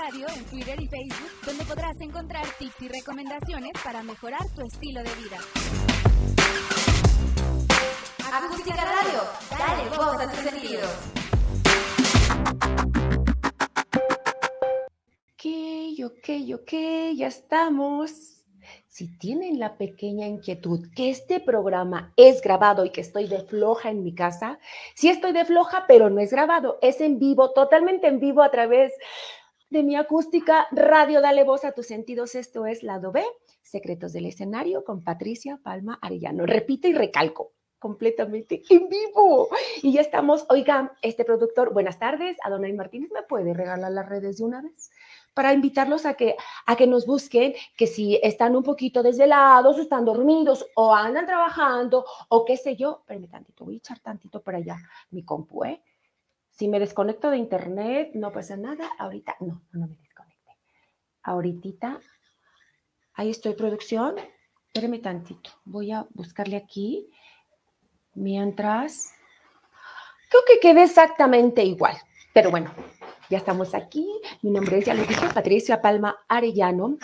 Radio en Twitter y Facebook, donde podrás encontrar tips y recomendaciones para mejorar tu estilo de vida. Acústica Radio, dale voz a tus sentidos. Ok, ok, ok, ya estamos. Si tienen la pequeña inquietud que este programa es grabado y que estoy de floja en mi casa, sí estoy de floja, pero no es grabado, es en vivo, totalmente en vivo a través de mi acústica radio. Dale voz a tus sentidos. Esto es Lado B, Secretos del Escenario con Patricia Palma Arellano. Repito y recalco, completamente en vivo. Y ya estamos, oiga, este productor, buenas tardes, Adonai Martínez, ¿me puede regalar las redes de una vez? Para invitarlos a que, a que nos busquen, que si están un poquito desvelados, están dormidos o andan trabajando o qué sé yo, tantito, voy a echar tantito para allá mi compu, ¿eh? Si me desconecto de internet, no pasa nada. Ahorita, no, no me desconecte. Ahorita, ahí estoy, producción. Espérame tantito. Voy a buscarle aquí. Mientras, creo que quede exactamente igual. Pero bueno, ya estamos aquí. Mi nombre es, ya Patricia Palma Arellano.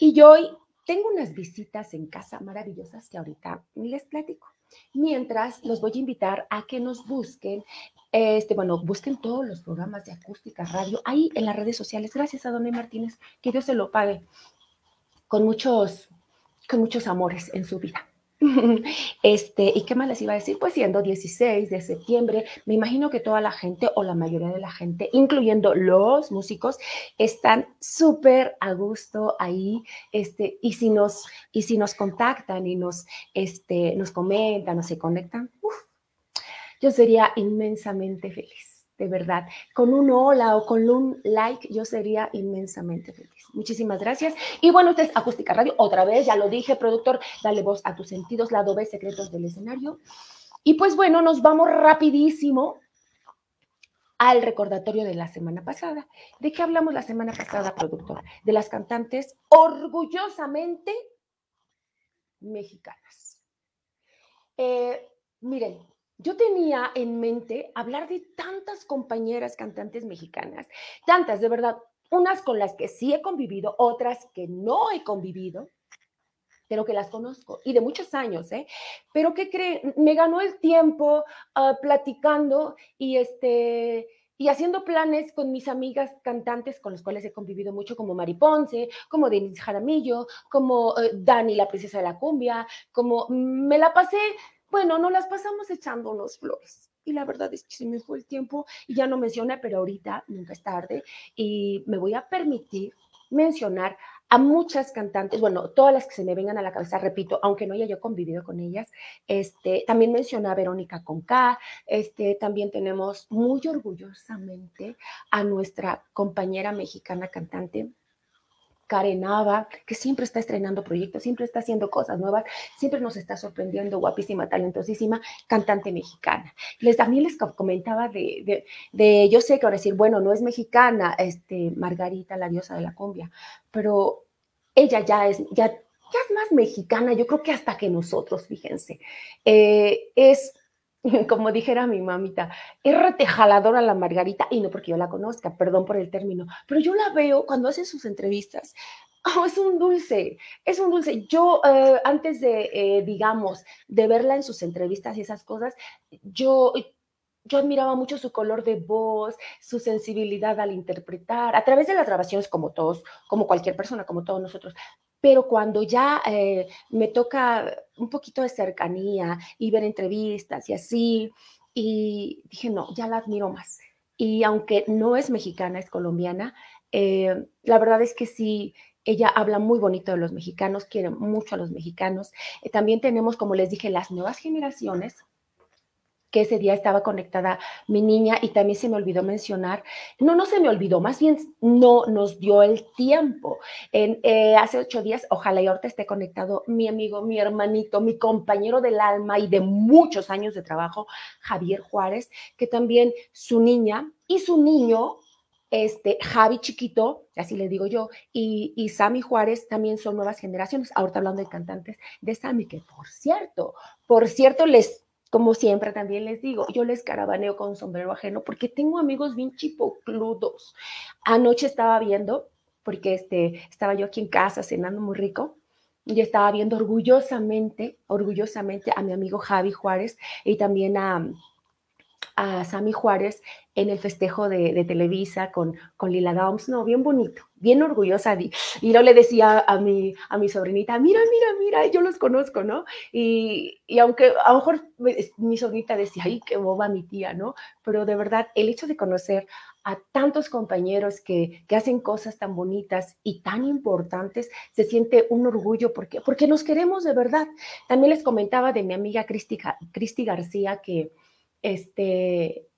Y yo hoy tengo unas visitas en casa maravillosas que ahorita les platico. Mientras, los voy a invitar a que nos busquen este, bueno, busquen todos los programas de acústica radio ahí en las redes sociales. Gracias a Donny Martínez, que Dios se lo pague con muchos, con muchos amores en su vida. Este, ¿y qué más les iba a decir? Pues siendo 16 de septiembre, me imagino que toda la gente o la mayoría de la gente, incluyendo los músicos, están súper a gusto ahí, este, y si nos, y si nos contactan y nos, este, nos comentan o se conectan, yo sería inmensamente feliz, de verdad. Con un hola o con un like, yo sería inmensamente feliz. Muchísimas gracias. Y bueno, ustedes Acústica Radio, otra vez, ya lo dije, productor, dale voz a tus sentidos, lado B, secretos del escenario. Y pues bueno, nos vamos rapidísimo al recordatorio de la semana pasada. ¿De qué hablamos la semana pasada, productor? De las cantantes orgullosamente mexicanas. Eh, miren, yo tenía en mente hablar de tantas compañeras cantantes mexicanas, tantas, de verdad, unas con las que sí he convivido, otras que no he convivido, pero que las conozco y de muchos años, ¿eh? Pero ¿qué creen? Me ganó el tiempo ah, platicando y este y haciendo planes con mis amigas cantantes con las cuales he convivido mucho, como Mari Ponce, como Denise Jaramillo, como eh, Dani, la princesa de la cumbia, como me la pasé bueno, nos las pasamos echando unos flores. Y la verdad es que se me fue el tiempo y ya no mencioné, pero ahorita nunca es tarde. Y me voy a permitir mencionar a muchas cantantes, bueno, todas las que se me vengan a la cabeza, repito, aunque no haya yo convivido con ellas, este, también mencioné a Verónica Conca, este, también tenemos muy orgullosamente a nuestra compañera mexicana cantante, Karenava, que siempre está estrenando proyectos, siempre está haciendo cosas nuevas, siempre nos está sorprendiendo, guapísima, talentosísima, cantante mexicana. Les también les comentaba de, de, yo sé que ahora decir, bueno, no es mexicana, este, Margarita, la diosa de la cumbia, pero ella ya es, ya, ya es más mexicana, yo creo que hasta que nosotros, fíjense. Eh, es como dijera mi mamita, es retejaladora la Margarita, y no porque yo la conozca, perdón por el término, pero yo la veo cuando hace sus entrevistas. Oh, es un dulce, es un dulce. Yo, eh, antes de, eh, digamos, de verla en sus entrevistas y esas cosas, yo, yo admiraba mucho su color de voz, su sensibilidad al interpretar, a través de las grabaciones como todos, como cualquier persona, como todos nosotros, pero cuando ya eh, me toca un poquito de cercanía y ver entrevistas y así, y dije, no, ya la admiro más. Y aunque no es mexicana, es colombiana, eh, la verdad es que sí, ella habla muy bonito de los mexicanos, quiere mucho a los mexicanos. Eh, también tenemos, como les dije, las nuevas generaciones que ese día estaba conectada mi niña y también se me olvidó mencionar, no, no se me olvidó, más bien no nos dio el tiempo. En, eh, hace ocho días, ojalá y ahorita esté conectado mi amigo, mi hermanito, mi compañero del alma y de muchos años de trabajo, Javier Juárez, que también su niña y su niño este, Javi Chiquito, así le digo yo, y, y Sammy Juárez también son nuevas generaciones. Ahorita hablando de cantantes de Sammy, que por cierto, por cierto, les como siempre también les digo, yo les carabaneo con sombrero ajeno porque tengo amigos bien chipocludos. Anoche estaba viendo, porque este, estaba yo aquí en casa cenando muy rico, y estaba viendo orgullosamente, orgullosamente a mi amigo Javi Juárez y también a, a Sammy Juárez en el festejo de, Televisa con, con Lila Downs, no, bien bonito, bien orgullosa. Y, yo le decía a mi, a mi sobrinita, mira, mira, mira, yo los conozco, ¿no? Y, y aunque a lo mejor mi sobrinita decía, ay, qué boba mi tía, ¿no? Pero de verdad, el hecho de conocer a tantos compañeros que, que, hacen cosas tan bonitas y tan importantes, se siente un orgullo porque, porque nos queremos de verdad. También les comentaba de mi amiga Cristi, Cristi García que este,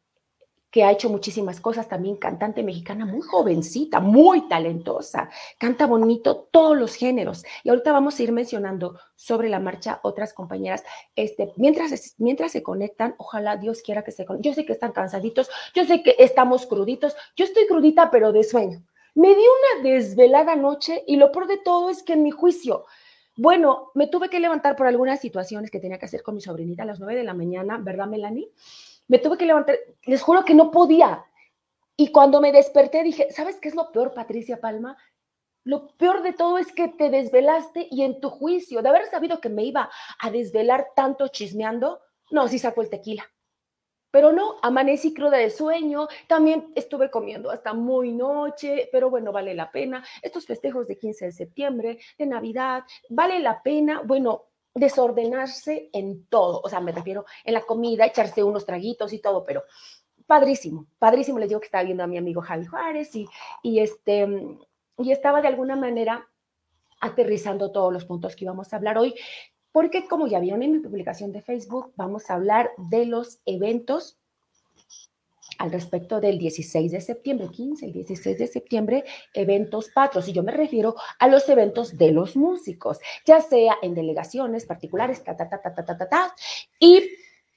que ha hecho muchísimas cosas, también cantante mexicana muy jovencita, muy talentosa, canta bonito todos los géneros. Y ahorita vamos a ir mencionando sobre la marcha otras compañeras. Este, mientras, mientras se conectan, ojalá Dios quiera que se conecten. Yo sé que están cansaditos, yo sé que estamos cruditos, yo estoy crudita pero de sueño. Me di una desvelada noche y lo peor de todo es que en mi juicio, bueno, me tuve que levantar por algunas situaciones que tenía que hacer con mi sobrinita a las nueve de la mañana, ¿verdad, Melanie? me tuve que levantar, les juro que no podía. Y cuando me desperté dije, ¿sabes qué es lo peor, Patricia Palma? Lo peor de todo es que te desvelaste y en tu juicio, de haber sabido que me iba a desvelar tanto chismeando, no, sí sacó el tequila. Pero no, amanecí cruda de sueño, también estuve comiendo hasta muy noche, pero bueno, vale la pena. Estos festejos de 15 de septiembre, de Navidad, vale la pena. Bueno, desordenarse en todo, o sea, me refiero en la comida, echarse unos traguitos y todo, pero padrísimo, padrísimo, les digo que estaba viendo a mi amigo Javi Juárez y, y, este, y estaba de alguna manera aterrizando todos los puntos que íbamos a hablar hoy, porque como ya vieron en mi publicación de Facebook, vamos a hablar de los eventos al respecto del 16 de septiembre, 15, el 16 de septiembre, eventos patros. Y yo me refiero a los eventos de los músicos, ya sea en delegaciones particulares, ta, ta, ta, ta, ta, ta, ta, ta y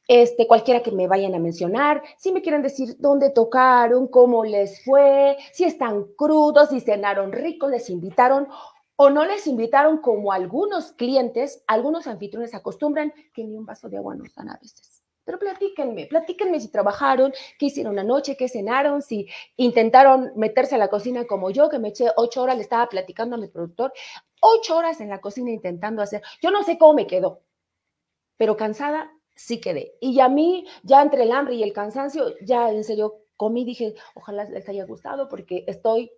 este, cualquiera que me vayan a mencionar, si me quieren decir dónde tocaron, cómo les fue, si están crudos, si cenaron rico, les invitaron o no les invitaron como algunos clientes, algunos anfitriones acostumbran que ni un vaso de agua nos dan a veces. Pero platíquenme, platíquenme si trabajaron, qué hicieron anoche, qué cenaron, si intentaron meterse a la cocina como yo, que me eché ocho horas, le estaba platicando a mi productor, ocho horas en la cocina intentando hacer. Yo no sé cómo me quedó, pero cansada sí quedé. Y a mí, ya entre el hambre y el cansancio, ya en serio comí, dije, ojalá les haya gustado porque estoy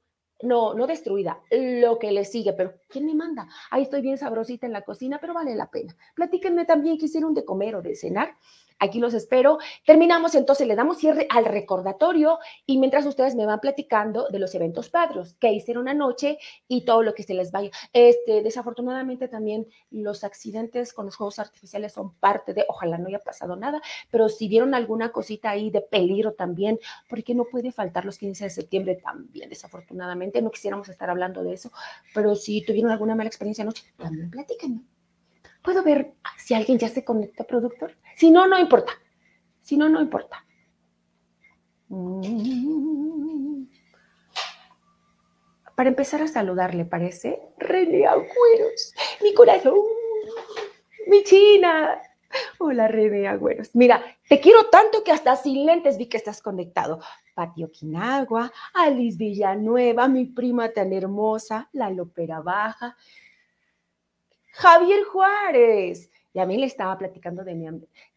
no, no destruida, lo que le sigue, pero ¿quién me manda? Ahí estoy bien sabrosita en la cocina, pero vale la pena. Platíquenme también qué hicieron de comer o de cenar. Aquí los espero. Terminamos entonces, le damos cierre al recordatorio y mientras ustedes me van platicando de los eventos padros que hicieron anoche y todo lo que se les vaya. Este, desafortunadamente también los accidentes con los juegos artificiales son parte de, ojalá no haya pasado nada, pero si vieron alguna cosita ahí de peligro también, porque no puede faltar los 15 de septiembre también, desafortunadamente. No quisiéramos estar hablando de eso, pero si tuvieron alguna mala experiencia anoche, también platíquenme. ¿Puedo ver si alguien ya se conecta, productor? Si no, no importa. Si no, no importa. Para empezar a saludar, ¿le parece? René Agüeros, mi corazón, mi china. Hola, René Agüeros. Mira, te quiero tanto que hasta sin lentes vi que estás conectado. Patio Quinagua, Alice Villanueva, mi prima tan hermosa, la Lopera Baja, Javier Juárez. Y a mí le estaba platicando de mi,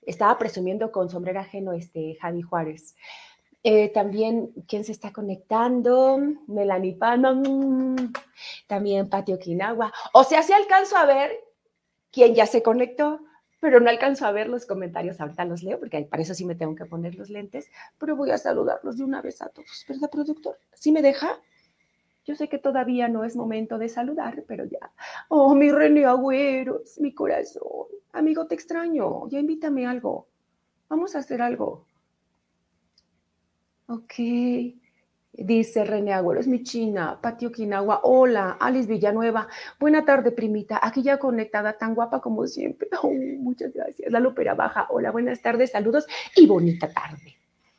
estaba presumiendo con sombrero ajeno este Javi Juárez. Eh, también, ¿quién se está conectando? Melanie Palma, mm, también Patio Quinagua. O sea, sí alcanzo a ver quién ya se conectó, pero no alcanzo a ver los comentarios. Ahorita los leo, porque para eso sí me tengo que poner los lentes, pero voy a saludarlos de una vez a todos, ¿verdad, productor? ¿Sí me deja? Yo sé que todavía no es momento de saludar, pero ya. Oh, mi René Agüeros, mi corazón. Amigo, te extraño. Ya invítame algo. Vamos a hacer algo. Ok. Dice René Agüeros, mi china, Patio Quinagua. Hola, Alice Villanueva. Buena tarde, primita. Aquí ya conectada, tan guapa como siempre. Oh, muchas gracias. La Lupera Baja. Hola, buenas tardes, saludos y bonita tarde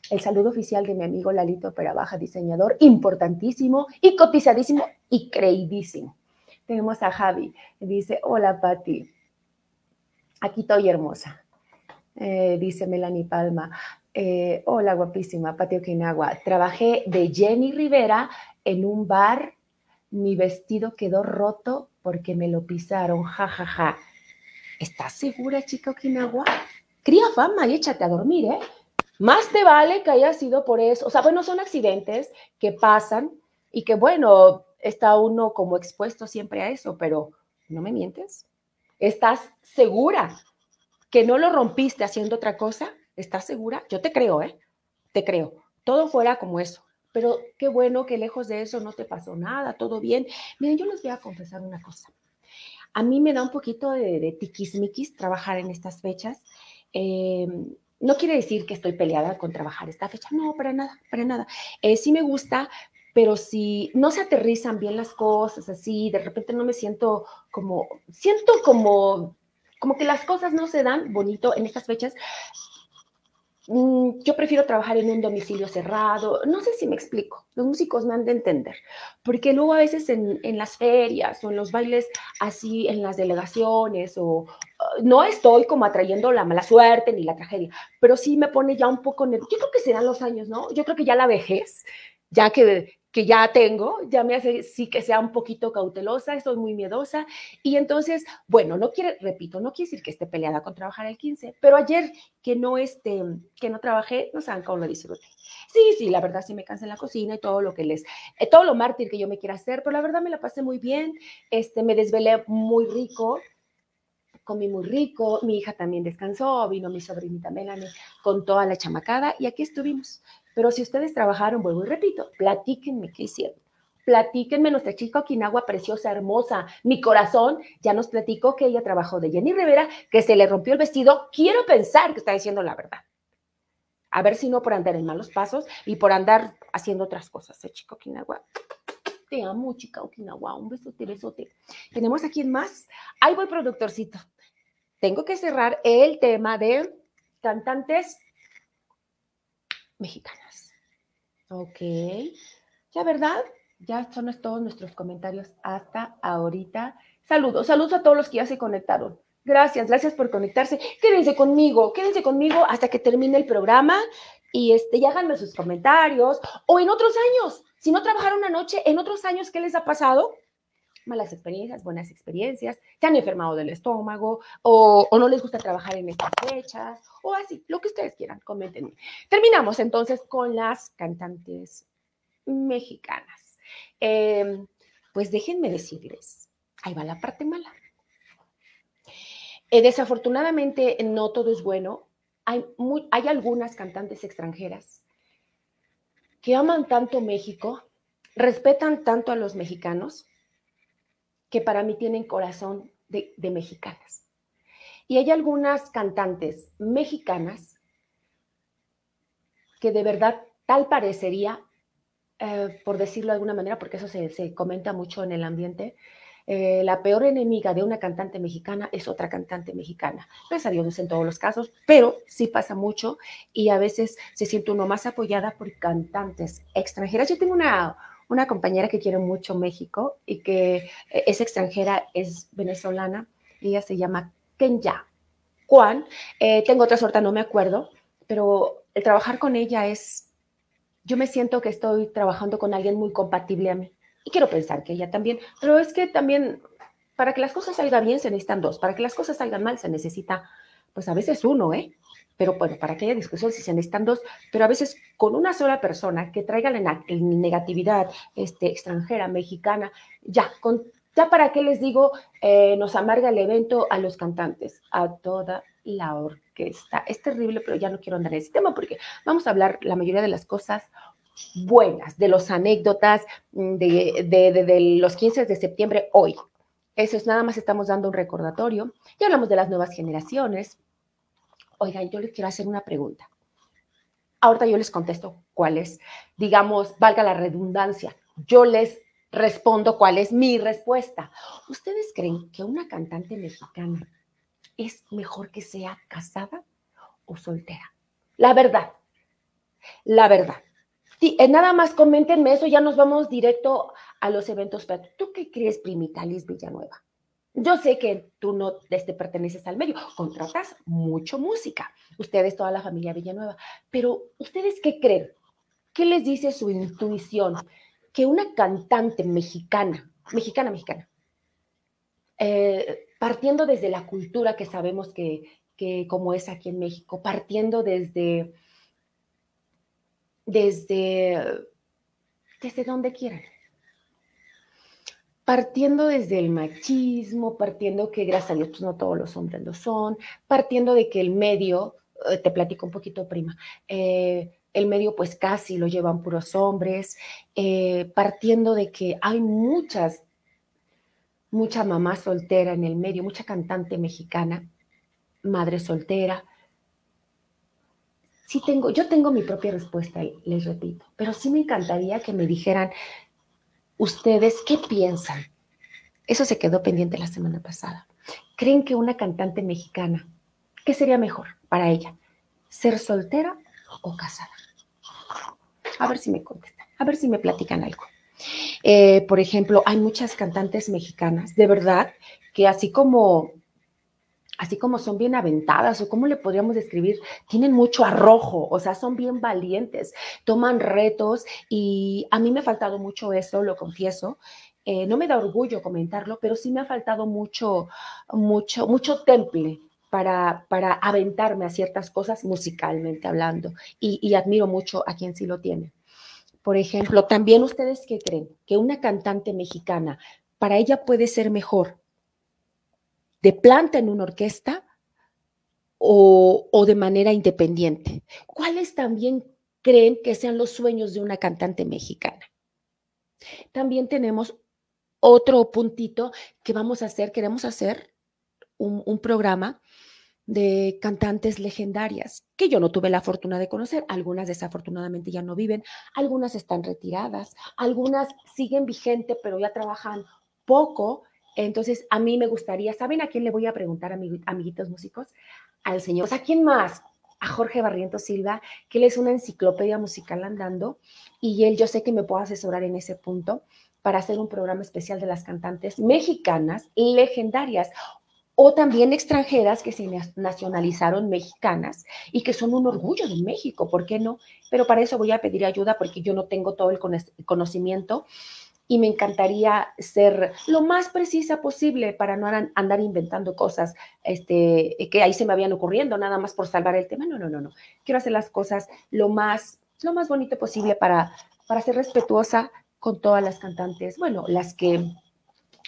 el saludo oficial de mi amigo Lalito Perabaja, diseñador importantísimo y cotizadísimo y creidísimo. Tenemos a Javi, dice, hola Pati, aquí estoy hermosa. Eh, dice Melanie Palma. Eh, hola, guapísima, Patio Quinagua. Trabajé de Jenny Rivera en un bar. Mi vestido quedó roto porque me lo pisaron. Ja, ja, ja. ¿Estás segura, chica Okinawa? Cría fama y échate a dormir, ¿eh? Más te vale que haya sido por eso. O sea, bueno, son accidentes que pasan y que, bueno, está uno como expuesto siempre a eso, pero no me mientes. ¿Estás segura que no lo rompiste haciendo otra cosa? ¿Estás segura? Yo te creo, ¿eh? Te creo. Todo fuera como eso. Pero qué bueno que lejos de eso no te pasó nada, todo bien. Miren, yo les voy a confesar una cosa. A mí me da un poquito de, de tiquismiquis trabajar en estas fechas. Eh, no quiere decir que estoy peleada con trabajar esta fecha, no, para nada, para nada. Eh, sí me gusta, pero si no se aterrizan bien las cosas, así, de repente no me siento como, siento como, como que las cosas no se dan bonito en estas fechas, yo prefiero trabajar en un domicilio cerrado. No sé si me explico. Los músicos me han de entender. Porque luego a veces en, en las ferias o en los bailes así, en las delegaciones, o uh, no estoy como atrayendo la mala suerte ni la tragedia, pero sí me pone ya un poco nervioso. Yo creo que serán los años, ¿no? Yo creo que ya la vejez, ya que que ya tengo, ya me hace sí que sea un poquito cautelosa, estoy muy miedosa. Y entonces, bueno, no quiere, repito, no quiere decir que esté peleada con trabajar el 15, pero ayer que no, este, que no trabajé, no saben cómo lo disfruté. Sí, sí, la verdad sí me cansé en la cocina y todo lo que les, eh, todo lo mártir que yo me quiera hacer, pero la verdad me la pasé muy bien, este, me desvelé muy rico, comí muy rico, mi hija también descansó, vino mi sobrinita Melanie con toda la chamacada y aquí estuvimos. Pero si ustedes trabajaron, vuelvo y repito, platíquenme qué hicieron. Platíquenme, nuestra chica Okinawa preciosa, hermosa, mi corazón ya nos platicó que ella trabajó de Jenny Rivera, que se le rompió el vestido. Quiero pensar que está diciendo la verdad. A ver si no por andar en malos pasos y por andar haciendo otras cosas, ¿eh, chica Okinawa? Te amo, chica Okinawa. Un besote, besote. Tenemos aquí más. Ahí voy, productorcito. Tengo que cerrar el tema de cantantes mexicanas. Ok. Ya, ¿verdad? Ya son todos nuestros comentarios hasta ahorita. Saludos, saludos a todos los que ya se conectaron. Gracias, gracias por conectarse. Quédense conmigo, quédense conmigo hasta que termine el programa y, este, y háganme sus comentarios. O en otros años, si no trabajaron una noche, en otros años, ¿qué les ha pasado? Malas experiencias, buenas experiencias, se han enfermado del estómago o, no les gusta trabajar en estas fechas o así, lo que ustedes quieran, comenten. Terminamos entonces con las cantantes mexicanas. Em, pues déjenme decirles, ahí va la parte mala. Eh, desafortunadamente no todo es bueno. Hay, hay algunas cantantes extranjeras que aman tanto México, respetan tanto a los mexicanos, que para mí tienen corazón de, mexicanas. Y hay algunas cantantes mexicanas que de verdad tal parecería, eh, por decirlo de alguna manera, porque eso se, comenta mucho en el ambiente, eh, la peor enemiga de una cantante mexicana es otra cantante mexicana. No es a Dios en todos los casos, pero sí pasa mucho y a veces se siente uno más apoyada por cantantes extranjeras. Yo tengo una, una compañera que quiere mucho México y que es extranjera, es venezolana, ella se llama Kenya Juan. Eh, tengo otra suerte, no me acuerdo, pero el trabajar con ella es, yo me siento que estoy trabajando con alguien muy compatible a mí. Y quiero pensar que ella también, pero es que también para que las cosas salgan bien se necesitan dos, para que las cosas salgan mal se necesita, pues a veces uno, ¿eh? Pero bueno, para que haya discusión si se necesitan dos, pero a veces con una sola persona que traiga la negatividad este, extranjera, mexicana, ya, con, ya para qué les digo, eh, nos amarga el evento a los cantantes, a toda la orquesta. Es terrible, pero ya no quiero andar en ese tema porque vamos a hablar la mayoría de las cosas buenas, de los anécdotas mm, de, de, de los 15 de septiembre hoy. Eso es nada más estamos dando un recordatorio. Ya hablamos de las nuevas generaciones, oigan, yo les quiero hacer una pregunta. Ahorita yo les contesto cuál es, digamos, valga la redundancia, yo les respondo cuál es mi respuesta. ¿Ustedes creen que una cantante mexicana es mejor que sea casada o soltera? La verdad, la verdad. Eh, nada más coméntenme eso, ya nos vamos directo a los eventos. ¿Tú qué crees, Primita Liz Villanueva? Yo sé que tú no este, perteneces al medio, contratas mucho música, ustedes, toda la familia Villanueva, pero ¿ustedes qué creen? ¿Qué les dice su intuición? Que una cantante mexicana, mexicana, mexicana, eh, partiendo desde la cultura que sabemos que, que como es aquí en México, partiendo desde, desde, desde donde quieran, partiendo desde el machismo, partiendo que gracias a Dios pues no todos los hombres lo son, partiendo de que el medio, eh, te platico un poquito prima, eh, el medio pues casi lo llevan puros hombres, partiendo de que hay muchas mucha mamá soltera en el medio, mucha cantante mexicana, madre soltera. Sí tengo, yo tengo mi propia respuesta, les repito, pero sí me encantaría que me dijeran ustedes qué piensan. Eso se quedó pendiente la semana pasada. ¿Creen que una cantante mexicana, qué sería mejor para ella? ¿Ser soltera o casada? A ver si me contestan, a ver si me platican algo. Eh, por ejemplo, hay muchas cantantes mexicanas, de verdad, que así como, así como son bien aventadas, o cómo le podríamos describir, tienen mucho arrojo, o sea, son bien valientes, toman retos y a mí me ha faltado mucho eso, lo confieso. Eh, no me da orgullo comentarlo, pero sí me ha faltado mucho, mucho, mucho temple para, para aventarme a ciertas cosas musicalmente hablando y, y admiro mucho a quien sí lo tiene. Por ejemplo, también ustedes qué creen que una cantante mexicana, para ella puede ser mejor de planta en una orquesta o, de manera independiente. ¿Cuáles también creen que sean los sueños de una cantante mexicana? También tenemos otro puntito que vamos a hacer, queremos hacer un, un programa de cantantes legendarias que yo no tuve la fortuna de conocer. Algunas desafortunadamente ya no viven, algunas están retiradas, algunas siguen vigente pero ya trabajan poco. Entonces, a mí me gustaría, ¿saben a quién le voy a preguntar, amiguitos músicos? Al señor. ¿A quién más? A Jorge Barriento Silva, que él es una enciclopedia musical andando y él yo sé que me puede asesorar en ese punto para hacer un programa especial de las cantantes mexicanas legendarias o también extranjeras que se nacionalizaron mexicanas y que son un orgullo de México, ¿por qué no? Pero para eso voy a pedir ayuda porque yo no tengo todo el conocimiento y me encantaría ser lo más precisa posible para no andar inventando cosas este, que ahí se me habían ocurriendo nada más por salvar el tema. No, no, no, no. Quiero hacer las cosas lo más, lo más bonito posible para, para ser respetuosa con todas las cantantes, bueno, las que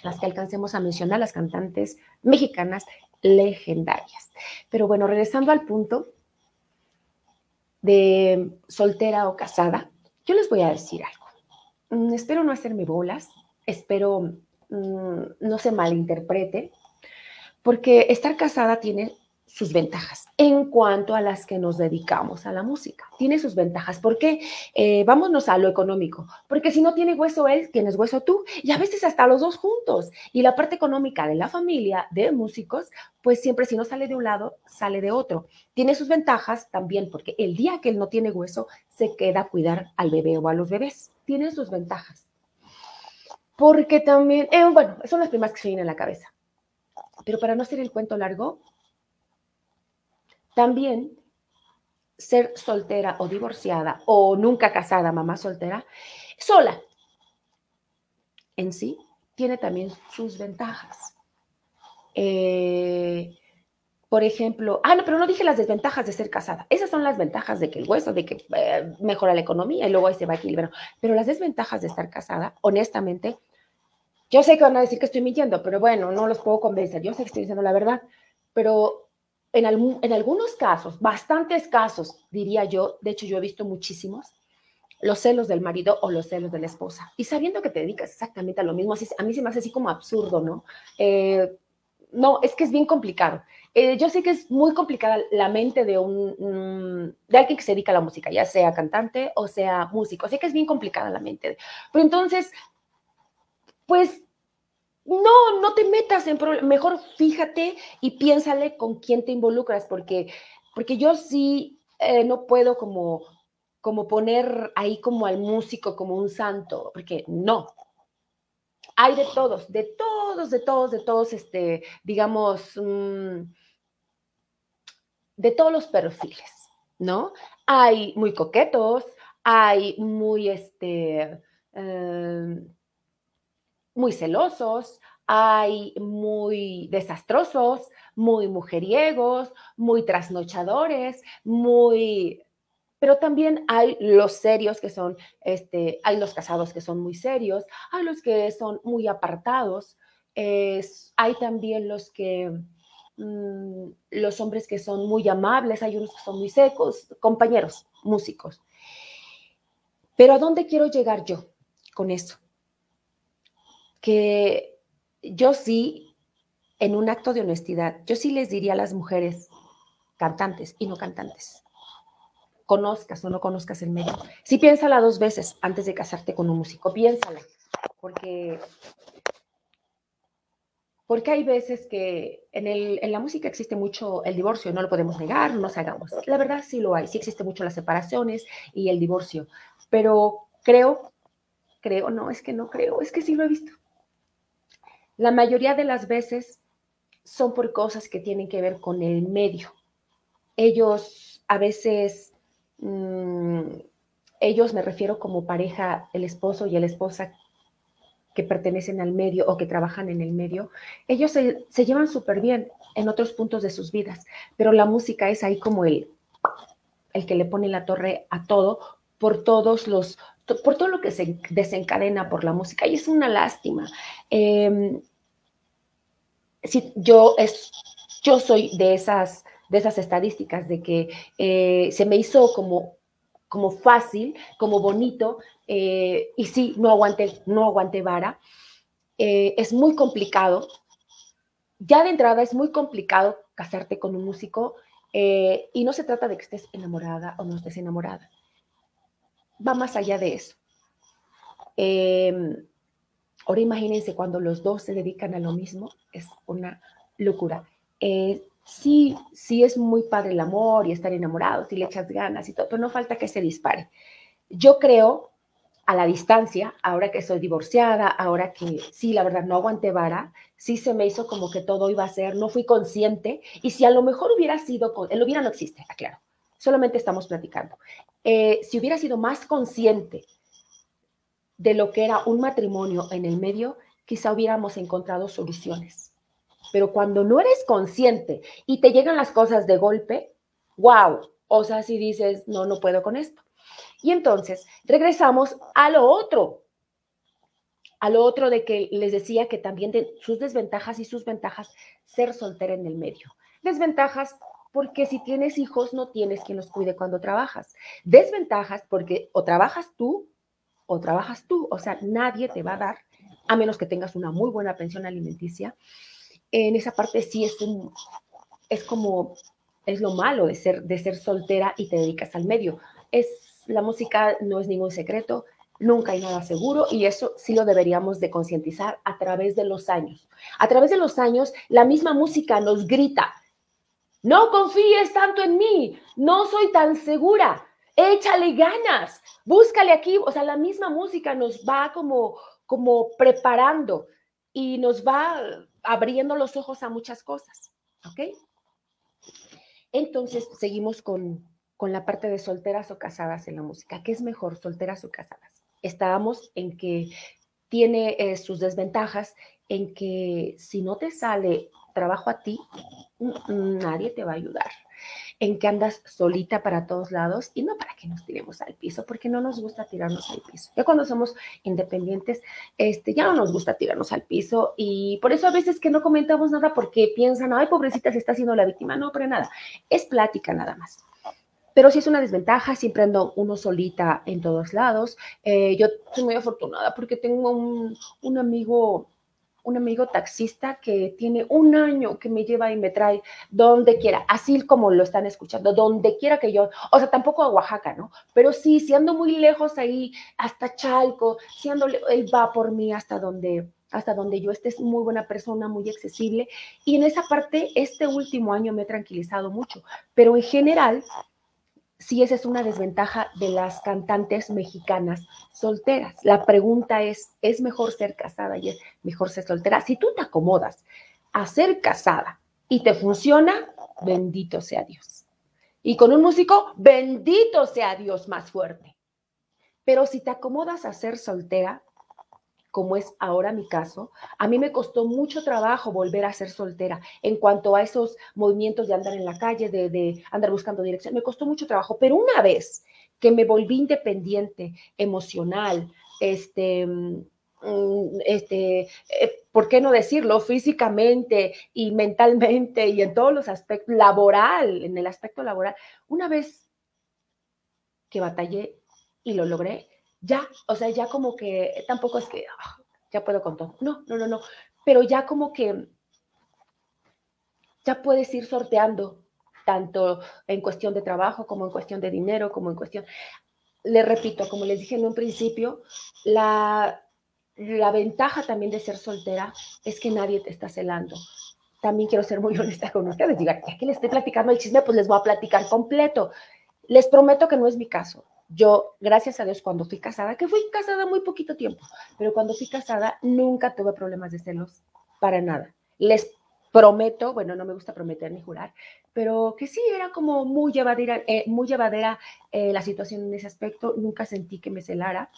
las que alcancemos a mencionar, las cantantes mexicanas legendarias. Pero bueno, regresando al punto de soltera o casada, yo les voy a decir algo. Mm, espero no hacerme bolas, espero mm, no se malinterprete, porque estar casada tiene sus ventajas en cuanto a las que nos dedicamos a la música. Tiene sus ventajas. ¿Por qué? Eh, vámonos a lo económico. Porque si no tiene hueso él, tienes hueso tú. Y a veces hasta los dos juntos. Y la parte económica de la familia, de músicos, pues siempre si no sale de un lado, sale de otro. Tiene sus ventajas también porque el día que él no tiene hueso, se queda a cuidar al bebé o a los bebés. Tiene sus ventajas. Porque también, eh, bueno, son las primeras que se vienen a la cabeza. Pero para no hacer el cuento largo, también ser soltera o divorciada o nunca casada, mamá soltera, sola, en sí, tiene también sus ventajas. Eh, por ejemplo, ah, no, pero no dije las desventajas de ser casada. Esas son las ventajas de que el hueso, de que eh, mejora la economía y luego ahí se va equilibrando. Pero las desventajas de estar casada, honestamente, yo sé que van a decir que estoy mintiendo, pero bueno, no los puedo convencer. Yo sé que estoy diciendo la verdad, pero en, algunos casos, bastantes casos, diría yo, de hecho yo he visto muchísimos, los celos del marido o los celos de la esposa. Y sabiendo que te dedicas exactamente a lo mismo, así, a mí se me hace así como absurdo, ¿no? Eh, no, es que es bien complicado. Eh, yo sé que es muy complicada la mente de un, de alguien que se dedica a la música, ya sea cantante o sea músico. Sé que es bien complicada la mente. Pero entonces, pues no, no te metas en problemas. Mejor fíjate y piénsale con quién te involucras, porque, porque yo sí eh, no puedo como, como poner ahí como al músico como un santo, porque no. hay de todos, de todos, de todos, de todos, este, digamos, mm, de todos los perfiles, ¿no? Hay muy coquetos, hay muy, este, em, muy celosos, hay muy desastrosos, muy mujeriegos, muy trasnochadores, muy... Pero también hay los serios que son, este, hay los casados que son muy serios, hay los que son muy apartados, hay también los que, mm, los hombres que son muy amables, hay unos que son muy secos, compañeros, músicos. Pero ¿a dónde quiero llegar yo con eso? Que yo sí, en un acto de honestidad, yo sí les diría a las mujeres cantantes y no cantantes, conozcas o no conozcas el medio, sí piénsala dos veces antes de casarte con un músico, piénsala, porque porque hay veces que en, el, en, la música existe mucho el divorcio, no lo podemos negar, no nos hagamos. La verdad sí lo hay, sí existe mucho las separaciones y el divorcio, pero creo, creo, no, es que no creo, es que sí lo he visto. La mayoría de las veces son por cosas que tienen que ver con el medio. Ellos a veces, mmm, ellos me refiero como pareja, el esposo y la esposa que pertenecen al medio o que trabajan en el medio, ellos se, se llevan súper bien en otros puntos de sus vidas, pero la música es ahí como el, el que le pone la torre a todo por todos los, por todo lo que se desencadena por la música y es una lástima. Eh, si yo, es, yo soy de esas, de esas estadísticas de que eh, se me hizo como, como fácil, como bonito, eh, y sí, no aguante, no aguante vara. Eh, es muy complicado. Ya de entrada es muy complicado casarte con un músico y no se trata de que estés enamorada o no estés enamorada va más allá de eso. Ahora imagínense cuando los dos se dedican a lo mismo, es una locura. Eh, sí, sí es muy padre el amor y estar enamorados y le echas ganas y todo, pero no falta que se dispare. Yo creo a la distancia, ahora que soy divorciada, ahora que sí, la verdad, no aguanté vara, sí se me hizo como que todo iba a ser, no fui consciente, y si a lo mejor hubiera sido, el hubiera no existe, aclaro, solamente estamos platicando. Eh, si hubiera sido más consciente de lo que era un matrimonio en el medio, quizá hubiéramos encontrado soluciones. Pero cuando no eres consciente y te llegan las cosas de golpe, wow, o sea, si dices, no, no puedo con esto. Y entonces regresamos a lo otro, a lo otro de que les decía que también sus desventajas y sus ventajas ser soltera en el medio. Desventajas porque si tienes hijos no tienes quien los cuide cuando trabajas. Desventajas porque o trabajas tú o trabajas tú, o sea, nadie te va a dar, a menos que tengas una muy buena pensión alimenticia. En esa parte sí es, un, es como, es lo malo de ser, de ser soltera y te dedicas al medio. Es, la música no es ningún secreto, nunca hay nada seguro y eso sí lo deberíamos de concientizar a través de los años. A través de los años, la misma música nos grita, no confíes tanto en mí, no soy tan segura, échale ganas, búscale aquí, o sea, la misma música nos va como, como preparando y nos va abriendo los ojos a muchas cosas, ¿ok? Entonces, seguimos con, con la parte de solteras o casadas en la música. ¿Qué es mejor, solteras o casadas? Estábamos en que tiene eh, sus desventajas, en que si no te sale trabajo a ti, nadie te va a ayudar. En que andas solita para todos lados y no para que nos tiremos al piso, porque no nos gusta tirarnos al piso. Ya cuando somos independientes, este, ya no nos gusta tirarnos al piso y por eso a veces que no comentamos nada porque piensan, ay, pobrecita, se está haciendo la víctima. No, pero nada, es plática nada más. Pero sí es una desventaja, siempre ando uno solita en todos lados. Eh, yo soy muy afortunada porque tengo un amigo un amigo taxista que tiene un año que me lleva y me trae donde quiera, así como lo están escuchando, donde quiera que yo, o sea, tampoco a Oaxaca, ¿no? Pero sí, si ando muy lejos ahí, hasta Chalco, si ando, él va por mí hasta donde, hasta donde yo esté, es muy buena persona, muy accesible. Y en esa parte, este último año me he tranquilizado mucho, pero en general, si esa es una desventaja de las cantantes mexicanas solteras. La pregunta es, ¿es mejor ser casada y es mejor ser soltera? Si tú te acomodas a ser casada y te funciona, bendito sea Dios. Y con un músico, bendito sea Dios más fuerte. Pero si te acomodas a ser soltera, como es ahora mi caso, a mí me costó mucho trabajo volver a ser soltera en cuanto a esos movimientos de andar en la calle, de, andar buscando dirección. Me costó mucho trabajo, pero una vez que me volví independiente, emocional, este, mm, este, eh, ¿por qué no decirlo? Físicamente y mentalmente y en todos los aspectos, laboral, en el aspecto laboral, una vez que batallé y lo logré, ya, o sea, ya como que tampoco es que ah, ya puedo con todo. No, no, no, no. Pero ya como que ya puedes ir sorteando tanto en cuestión de trabajo como en cuestión de dinero, como en cuestión. Le repito, como les dije en un principio, la, la ventaja también de ser soltera es que nadie te está celando. También quiero ser muy honesta con ustedes. Digan, ya que les estoy platicando el chisme, pues les voy a platicar completo. Les prometo que no es mi caso yo, gracias a Dios, cuando fui casada, que fui casada muy poquito tiempo, pero cuando fui casada nunca tuve problemas de celos, para nada. Les prometo, bueno, no me gusta prometer ni jurar, pero que sí era como muy llevadera, eh, muy llevadera eh, la situación en ese aspecto, nunca sentí que me celara.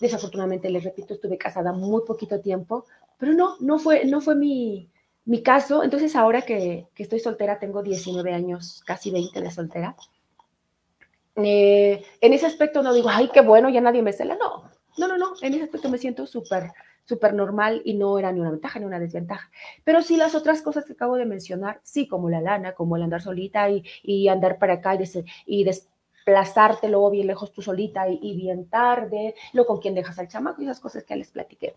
Desafortunadamente, les repito, estuve casada muy poquito tiempo, pero no, no fue, no fue mi, mi caso. Entonces, ahora que, que estoy soltera, tengo 19 años, casi 20 de soltera eh, en ese aspecto no digo, ay, qué bueno, ya nadie me cela. No, no, no, no. En ese aspecto me siento súper, súper normal y no era ni una ventaja ni una desventaja. Pero sí las otras cosas que acabo de mencionar, sí, como la lana, como el andar solita y, andar para acá y, y desplazarte luego bien lejos tú solita y, bien tarde, lo con quién dejas al chamaco y esas cosas que les platiqué.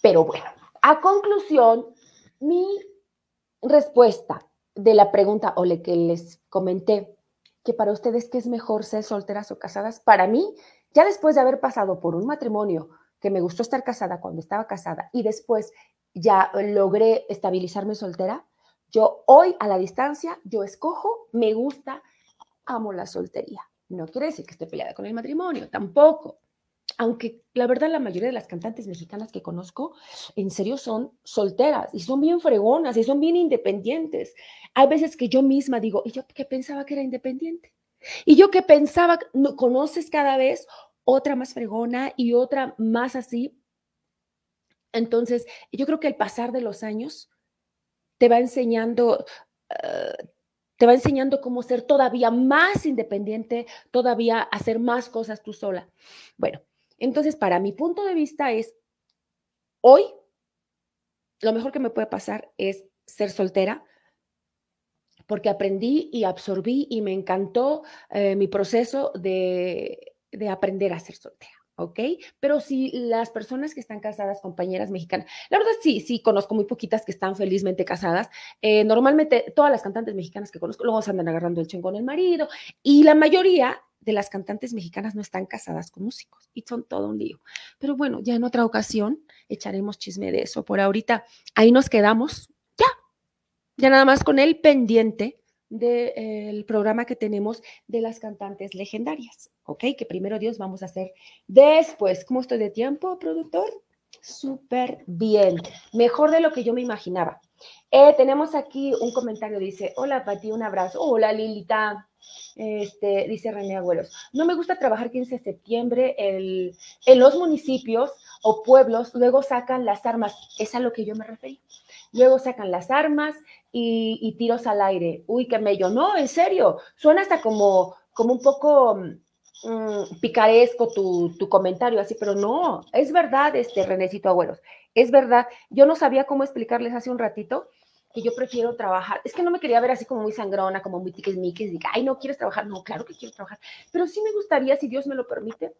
Pero bueno, a conclusión, mi respuesta de la pregunta o le que les comenté que para ustedes qué es mejor ser solteras o casadas. Para mí, ya después de haber pasado por un matrimonio que me gustó estar casada cuando estaba casada y después ya logré estabilizarme soltera, yo hoy a la distancia, yo escojo, me gusta, amo la soltería. No quiere decir que esté peleada con el matrimonio, tampoco aunque la verdad la mayoría de las cantantes mexicanas que conozco, en serio son solteras y son bien fregonas y son bien independientes. Hay veces que yo misma digo, ¿y yo que pensaba que era independiente? Y yo que pensaba, no, conoces cada vez otra más fregona y otra más así. Entonces, yo creo que el pasar de los años te va enseñando, ah, te va enseñando cómo ser todavía más independiente, todavía hacer más cosas tú sola. Bueno, entonces, para mi punto de vista es, hoy, lo mejor que me puede pasar es ser soltera, porque aprendí y absorbí y me encantó eh, mi proceso de, aprender a ser soltera. ¿Ok? Pero si las personas que están casadas, compañeras mexicanas, la verdad sí, sí, conozco muy poquitas que están felizmente casadas. Eh, normalmente todas las cantantes mexicanas que conozco luego se andan agarrando el chingón el marido y la mayoría de las cantantes mexicanas no están casadas con músicos y son todo un lío. Pero bueno, ya en otra ocasión echaremos chisme de eso. Por ahorita ahí nos quedamos, ya, ya nada más con el pendiente del programa que tenemos de las cantantes legendarias, ¿ok? Que primero Dios vamos a hacer después. ¿Cómo estoy de tiempo, productor? Súper bien, mejor de lo que yo me imaginaba. Eh, tenemos aquí un comentario, dice, hola Pati, un abrazo. Hola Lilita, este, dice René Agüeros. No me gusta trabajar 15 de septiembre en los municipios o pueblos, luego sacan las armas, es a lo que yo me referí. Luego sacan las armas y, tiros al aire. Uy, qué mello. No, en serio, suena hasta como, como un poco mm, picaresco tu, comentario, así, pero no, es verdad, este Renécito Agüeros, es verdad. Yo no sabía cómo explicarles hace un ratito que yo prefiero trabajar. Es que no me quería ver así como muy sangrona, como muy tiquismiquis, y ay, no quieres trabajar. No, claro que quiero trabajar. Pero sí me gustaría, si Dios me lo permite,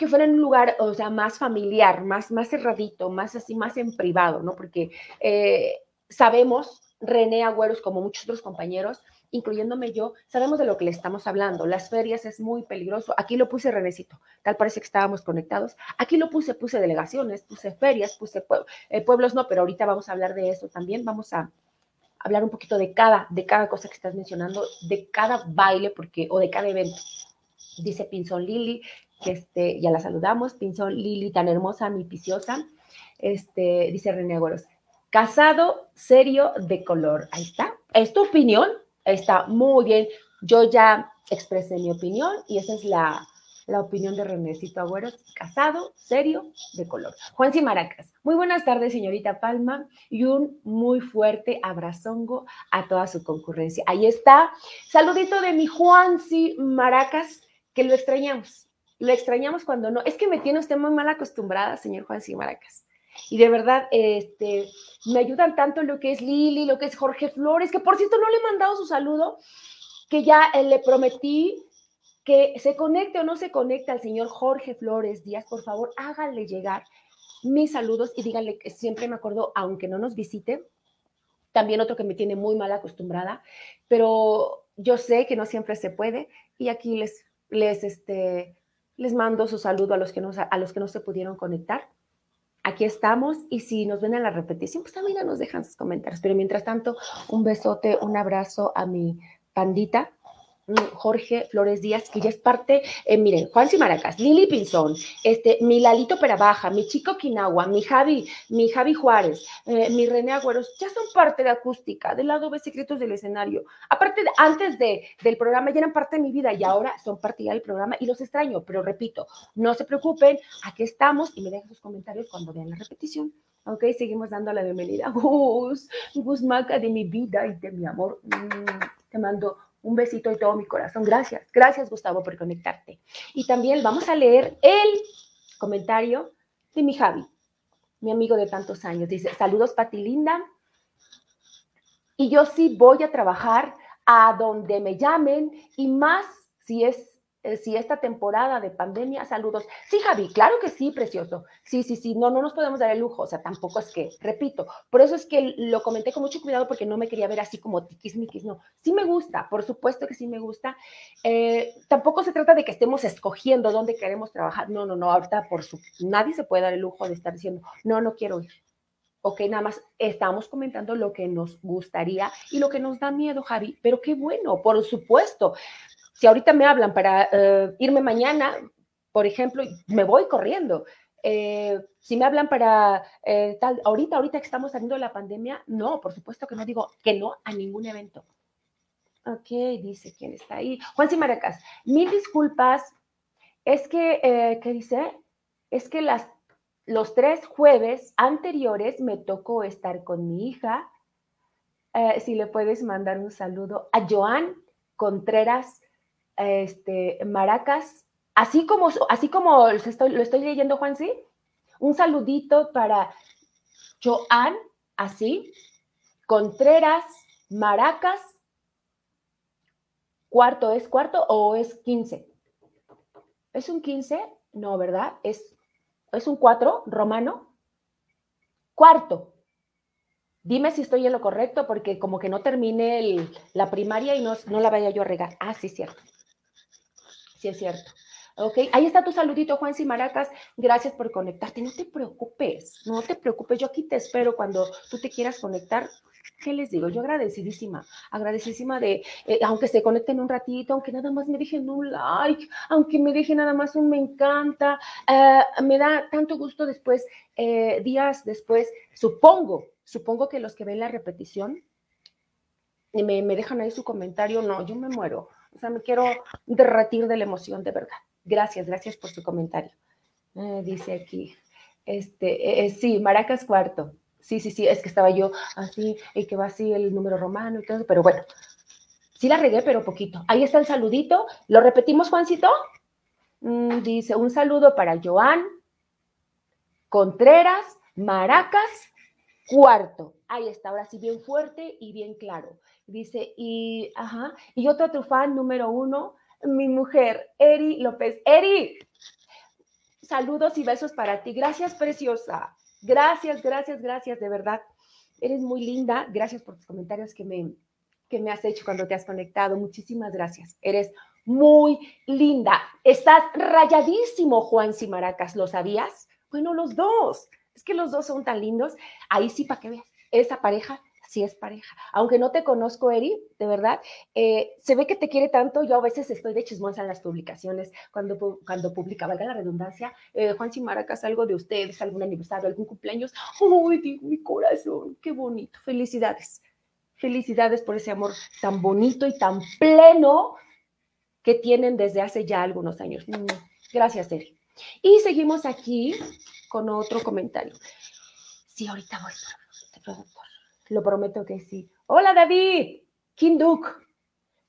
que fuera en un lugar, o sea, más familiar, más, más cerradito, más así, más en privado, ¿no? Porque eh, sabemos, René Agüeros, como muchos otros compañeros, incluyéndome yo, sabemos de lo que le estamos hablando. Las ferias es muy peligroso. Aquí lo puse Renecito, tal parece que estábamos conectados. Aquí lo puse, puse delegaciones, puse ferias, puse eh, pueblos, no, pero ahorita vamos a hablar de eso también. Vamos a, hablar un poquito de cada, de cada cosa que estás mencionando, de cada baile, porque, o de cada evento. Dice Pinzón Lili, este, ya la saludamos, Pinzón Lili, tan hermosa, mi piciosa. Este, dice René Agüeros, casado, serio, de color. Ahí está. ¿Es tu opinión? Está muy bien. Yo ya expresé mi opinión y esa es la, la opinión de Renécito Agüeros, casado, serio, de color. Juan Maracas, muy buenas tardes, señorita Palma, y un muy fuerte abrazongo a toda su concurrencia. Ahí está, saludito de mi Juan Maracas, que lo extrañamos, lo extrañamos cuando no, es que me tiene usted muy mal acostumbrada, señor Juan Maracas. Y de verdad, este, me ayudan tanto lo que es Lili, lo que es Jorge Flores, que por cierto no le he mandado su saludo, que ya eh, le prometí que se conecte o no se conecte al señor Jorge Flores Díaz, por favor, háganle llegar mis saludos y díganle que siempre me acuerdo, aunque no nos visite, también otro que me tiene muy mal acostumbrada, pero yo sé que no siempre se puede y aquí les, les, este, les mando su saludo a los, que no, a los que no se pudieron conectar. Aquí estamos y si nos ven en la repetición, pues también nos dejan sus comentarios. Pero mientras tanto, un besote, un abrazo a mi pandita, Jorge Flores Díaz, que ya es parte, eh, miren, Juan Maracas, Lili Pinzón, este, mi Lalito Perabaja, mi Chico Quinagua, mi Javi, mi Javi Juárez, eh, mi René Agüeros, ya son parte de acústica, del lado B Secretos del Escenario. Aparte, antes de, del programa ya eran parte de mi vida y ahora son parte ya del programa y los extraño, pero repito, no se preocupen, aquí estamos y me dejan sus comentarios cuando vean la repetición. Ok, seguimos dando la bienvenida. Gus, Gus Maca de mi vida y de mi amor. Mm, te mando un besito y todo mi corazón. Gracias, gracias Gustavo por conectarte. Y también vamos a leer el comentario de mi Javi, mi amigo de tantos años. Dice, saludos Pati Linda. Y yo sí voy a trabajar a donde me llamen y más si es eh, si esta temporada de pandemia, saludos. Sí, Javi, claro que sí, precioso. Sí, sí, sí, no, no nos podemos dar el lujo, o sea, tampoco es que, repito, por eso es que lo comenté con mucho cuidado porque no me quería ver así como tiquismiquis, no. Sí me gusta, por supuesto que sí me gusta. Eh, tampoco se trata de que estemos escogiendo dónde queremos trabajar. No, no, no, ahorita por su, nadie se puede dar el lujo de estar diciendo, no, no quiero ir. Ok, nada más estamos comentando lo que nos gustaría y lo que nos da miedo, Javi, pero qué bueno, por supuesto. Si ahorita me hablan para eh, irme mañana, por ejemplo, me voy corriendo. Eh, si me hablan para eh, tal, ahorita, ahorita que estamos saliendo de la pandemia, no, por supuesto que no digo que no a ningún evento. Ok, dice quién está ahí. Juan Maracas, mil disculpas. Es que, ¿qué dice? Es que los tres jueves anteriores me tocó estar con mi hija. si le puedes mandar un saludo a Joan Contreras este, Maracas, así como, así como lo estoy, leyendo, Juan, ¿sí? Un saludito para Joan, así, Contreras, Maracas, cuarto, ¿es cuarto o es quince? ¿Es un quince? No, ¿verdad? Es, es un cuatro romano. Cuarto. Dime si estoy en lo correcto, porque como que no termine la primaria y no, no la vaya yo a regar. Ah, sí, cierto. Sí, es cierto. Ok, ahí está tu saludito, Juan Maracas. Gracias por conectarte. No te preocupes, no te preocupes. Yo aquí te espero cuando tú te quieras conectar. ¿Qué les digo? Yo agradecidísima, agradecidísima de, eh, aunque se conecten un ratito, aunque nada más me dejen un like, aunque me dejen nada más un me encanta, eh, me da tanto gusto después, eh, días después, supongo, supongo que los que ven la repetición me, me dejan ahí su comentario, no, yo me muero o sea, me quiero derretir de la emoción, de verdad. Gracias, gracias por su comentario. Eh, dice aquí, este, eh, sí, Maracas cuarto. Sí, sí, sí, es que estaba yo así, y que va así el número romano y todo, pero bueno, sí la regué, pero poquito. Ahí está el saludito. ¿Lo repetimos, Juancito? Mm, dice, un saludo para Joan Contreras, Maracas, cuarto. Ahí está, ahora sí, bien fuerte y bien claro. Dice, y, ajá, y otro tu fan número uno, mi mujer, Eri López. Eri, saludos y besos para ti. Gracias, preciosa. Gracias, gracias, gracias, de verdad. Eres muy linda. Gracias por tus comentarios que me, que me has hecho cuando te has conectado. Muchísimas gracias. Eres muy linda. Estás rayadísimo, Juan Simaracas. ¿Lo sabías? Bueno, los dos. Es que los dos son tan lindos. Ahí sí, para que veas, esa pareja si es pareja. Aunque no te conozco, Eri, de verdad, eh, se ve que te quiere tanto. Yo a veces estoy de chismosa en las publicaciones, cuando, cuando publica, valga la redundancia, eh, Juan Simaracas, algo de ustedes, algún aniversario, algún cumpleaños. ¡Uy, digo, mi corazón! ¡Qué bonito! Felicidades. Felicidades por ese amor tan bonito y tan pleno que tienen desde hace ya algunos años. Gracias, Eri. Y seguimos aquí con otro comentario. Sí, ahorita voy, productor. Lo prometo que sí. Hola, David. Kinduk.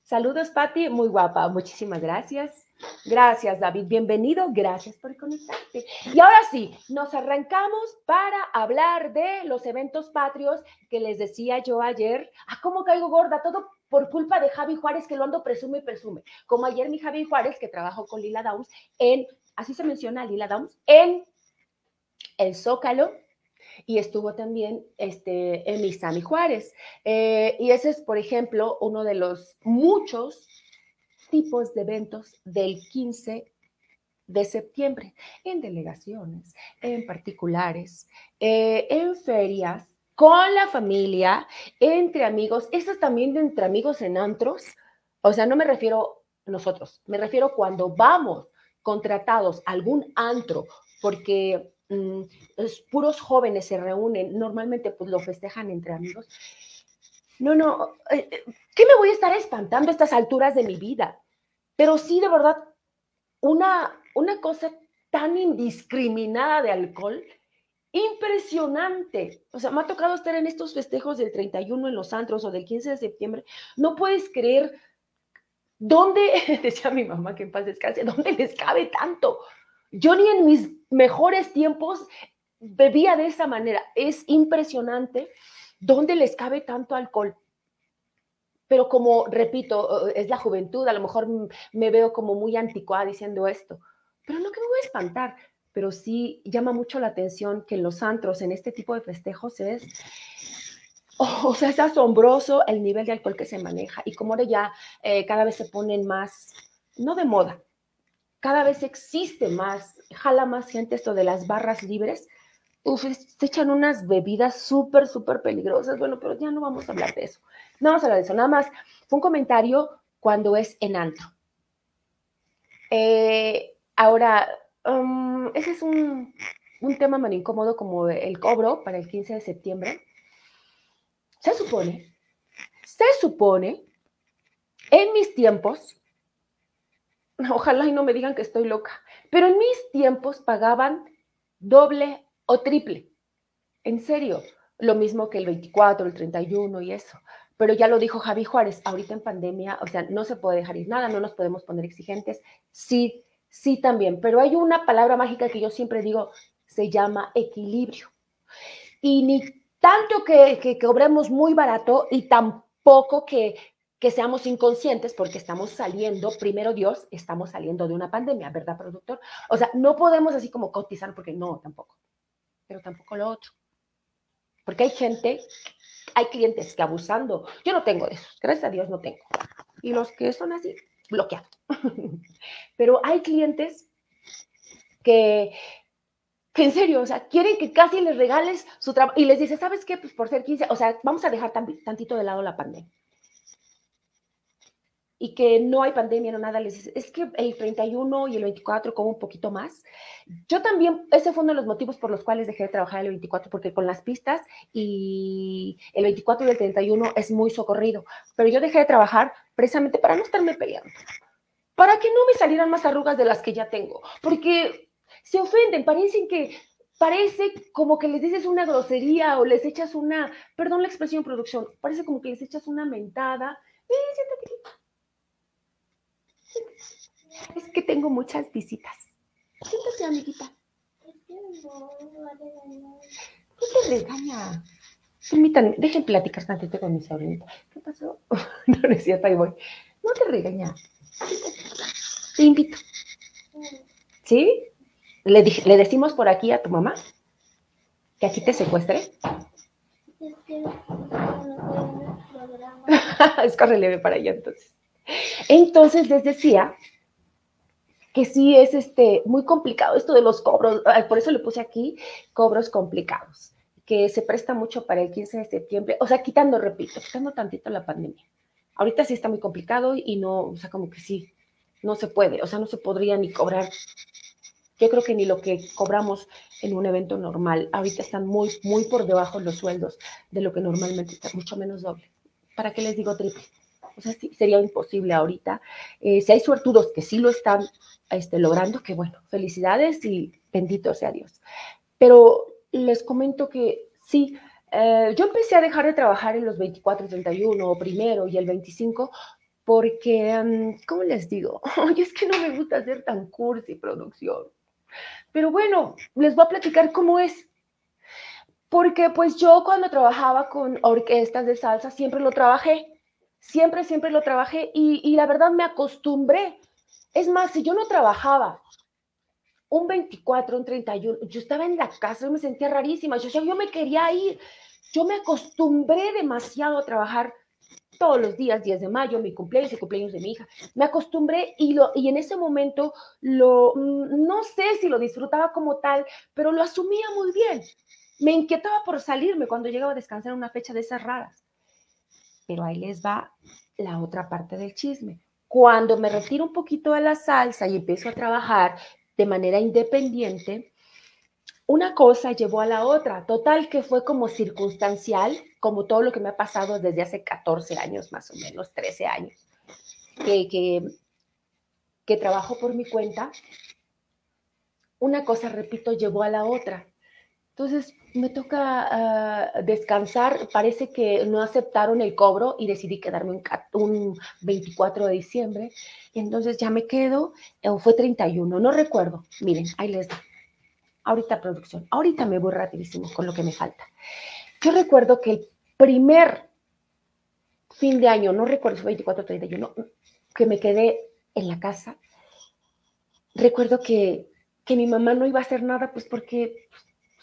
Saludos, Patti. Muy guapa. Muchísimas gracias. Gracias, David. Bienvenido. Gracias por conectarte. Y ahora sí, nos arrancamos para hablar de los eventos patrios que les decía yo ayer. Ah, ¿cómo caigo gorda? Todo por culpa de Javi Juárez, que lo ando presume y presume. Como ayer mi Javi Juárez, que trabajó con Lila Downs en, así se menciona Lila Downs, en el Zócalo, y estuvo también este, en Misami Juárez. Eh, y ese es, por ejemplo, uno de los muchos tipos de eventos del 15 de septiembre, en delegaciones, en particulares, eh, en ferias, con la familia, entre amigos, eso también de entre amigos en antros, o sea, no me refiero nosotros, me refiero cuando vamos contratados a algún antro, porque Mm, puros jóvenes se reúnen, normalmente pues lo festejan entre amigos. No, no, eh, eh, ¿qué me voy a estar espantando a estas alturas de mi vida? Pero sí, de verdad, una, una cosa tan indiscriminada de alcohol, impresionante. O sea, me ha tocado estar en estos festejos del 31 en los antros o del 15 de septiembre. No puedes creer dónde, decía mi mamá que en paz descanse, dónde les cabe tanto. Yo ni en mis mejores tiempos bebía de esa manera. Es impresionante dónde les cabe tanto alcohol. Pero como, repito, es la juventud, a lo mejor me veo como muy anticuada diciendo esto, pero no que me voy a espantar, pero sí llama mucho la atención que en los antros, en este tipo de festejos, es, o sea, es asombroso el nivel de alcohol que se maneja y como ahora ya eh, cada vez se ponen más, no de moda, cada vez existe más, jala más gente esto de las barras libres. Uf, se echan unas bebidas súper, súper peligrosas. Bueno, pero ya no vamos a hablar de eso. No vamos a hablar de eso. Nada más, fue un comentario cuando es en antro. Eh, ahora, um, ese es un, un tema más incómodo como el cobro para el 15 de septiembre. Se supone, se supone, en mis tiempos, ojalá y no me digan que estoy loca, pero en mis tiempos pagaban doble o triple. En serio, lo mismo que el 24, el 31 y eso. Pero ya lo dijo Javi Juárez, ahorita en pandemia, o sea, no se puede dejar ir nada, no nos podemos poner exigentes. Sí, sí también, pero hay una palabra mágica que yo siempre digo, se llama equilibrio. Y ni tanto que, que muy barato y tampoco que, que seamos inconscientes porque estamos saliendo, primero Dios, estamos saliendo de una pandemia, ¿verdad, productor? O sea, no podemos así como cotizar porque no, tampoco, pero tampoco lo otro. Porque hay gente, hay clientes que abusando, yo no tengo de eso, gracias a Dios no tengo. Y los que son así, bloqueados. pero hay clientes que, que en serio, o sea, quieren que casi les regales su trabajo y les dice, ¿sabes qué? Pues por ser 15, o sea, vamos a dejar tantito de lado la pandemia y que no hay pandemia, no nada, les es que el 31 y el 24 como un poquito más. Yo también, ese fue uno de los motivos por los cuales dejé de trabajar el 24, porque con las pistas y el 24 y el 31 es muy socorrido, pero yo dejé de trabajar precisamente para no estarme peleando, para que no me salieran más arrugas de las que ya tengo, porque se ofenden, parecen que parece como que les dices una grosería o les echas una, perdón la expresión producción, parece como que les echas una mentada, eh, siéntate es que tengo muchas visitas. Siéntate, amiguita. ¿Qué te regaña? Permítanme, dejen platicar tantito con mi sobrinita. ¿Qué pasó? no, es cierto, ahí voy. No te regaña. Te invito. ¿Sí? ¿Le, ¿Le decimos por aquí a tu mamá que aquí te secuestre? Es leve para allá entonces. Entonces les decía que sí es este, muy complicado esto de los cobros, por eso le puse aquí cobros complicados. que se presta mucho para el 15 de septiembre, o sea, quitando, repito, quitando tantito la pandemia. Ahorita sí está muy complicado y no, o sea, como que sí, no se puede, o sea, no se podría ni cobrar. Yo creo que ni lo que cobramos en un evento normal, ahorita están muy, muy por debajo los sueldos de lo que normalmente está, mucho menos doble. ¿Para qué les digo triple? O sea, sí, sería imposible ahorita. Eh, si hay suertudos que sí lo están este, logrando, que bueno, felicidades y bendito sea Dios. Pero les comento que sí, eh, yo empecé a dejar de trabajar en los 24, 31 primero y el 25 porque, ¿cómo les digo? Oye, es que no me gusta hacer tan cursi producción. Pero bueno, les voy a platicar cómo es. Porque pues yo cuando trabajaba con orquestas de salsa siempre lo trabajé. Siempre, siempre lo trabajé y, la verdad me acostumbré. Es más, si yo no trabajaba un 24, un 31, yo estaba en la casa y me sentía rarísima. Yo, yo me quería ir. Yo me acostumbré demasiado a trabajar todos los días, 10 de mayo, mi cumpleaños y cumpleaños de mi hija. Me acostumbré y, lo, y en ese momento lo, mm, no sé si lo disfrutaba como tal, pero lo asumía muy bien. Me inquietaba por salirme cuando llegaba a descansar en una fecha de esas raras. Pero ahí les va la otra parte del chisme. Cuando me retiro un poquito de la salsa y empiezo a trabajar de manera independiente, una cosa llevó a la otra. Total que fue como circunstancial, como todo lo que me ha pasado desde hace 14 años, más o menos, 13 años, que, que, que trabajo por mi cuenta. Una cosa, repito, llevó a la otra. Entonces me toca uh, descansar. Parece que no aceptaron el cobro y decidí quedarme un, un 24 de diciembre. Entonces ya me quedo, o fue 31, no recuerdo. Miren, ahí les doy ahorita producción, ahorita me voy rapidísimo con lo que me falta. Yo recuerdo que el primer fin de año, no recuerdo si 24 o 31, que me quedé en la casa, recuerdo que, que mi mamá no iba a hacer nada, pues porque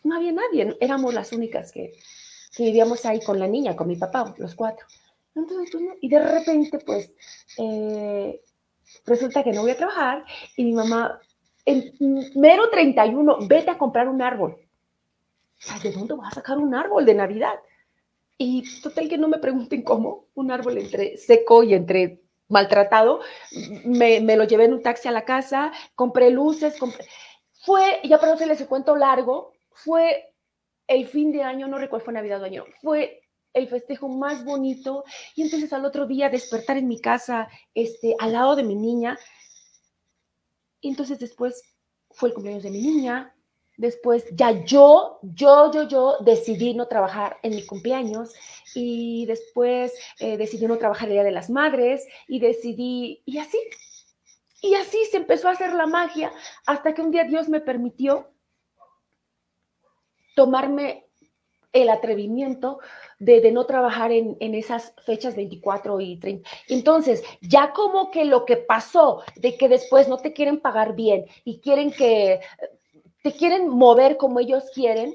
no había nadie, éramos las únicas que, que vivíamos ahí con la niña, con mi papá, los cuatro. Pues, y de repente, pues, eh, resulta que no voy a trabajar y mi mamá en mero 31, vete a comprar un árbol. ¿De dónde vas a sacar un árbol de Navidad? Y total que no me pregunten cómo, un árbol entre seco y entre maltratado, me, me lo llevé en un taxi a la casa, compré luces. Fue, ya para no hacerles el cuento largo, fue el fin de año, no recuerdo, fue Navidad o año, fue el festejo más bonito. Y entonces al otro día despertar en mi casa, este, al lado de mi niña, y entonces después fue el cumpleaños de mi niña. Después ya yo, yo, yo, yo decidí no trabajar en mi cumpleaños y después eh, decidí no trabajar el Día de las Madres y decidí, y así, y así se empezó a hacer la magia hasta que un día Dios me permitió tomarme el atrevimiento de, no trabajar en, esas fechas 24 y 30. Entonces, ya como que lo que pasó de que después no te quieren pagar bien y quieren que te quieren mover como ellos quieren,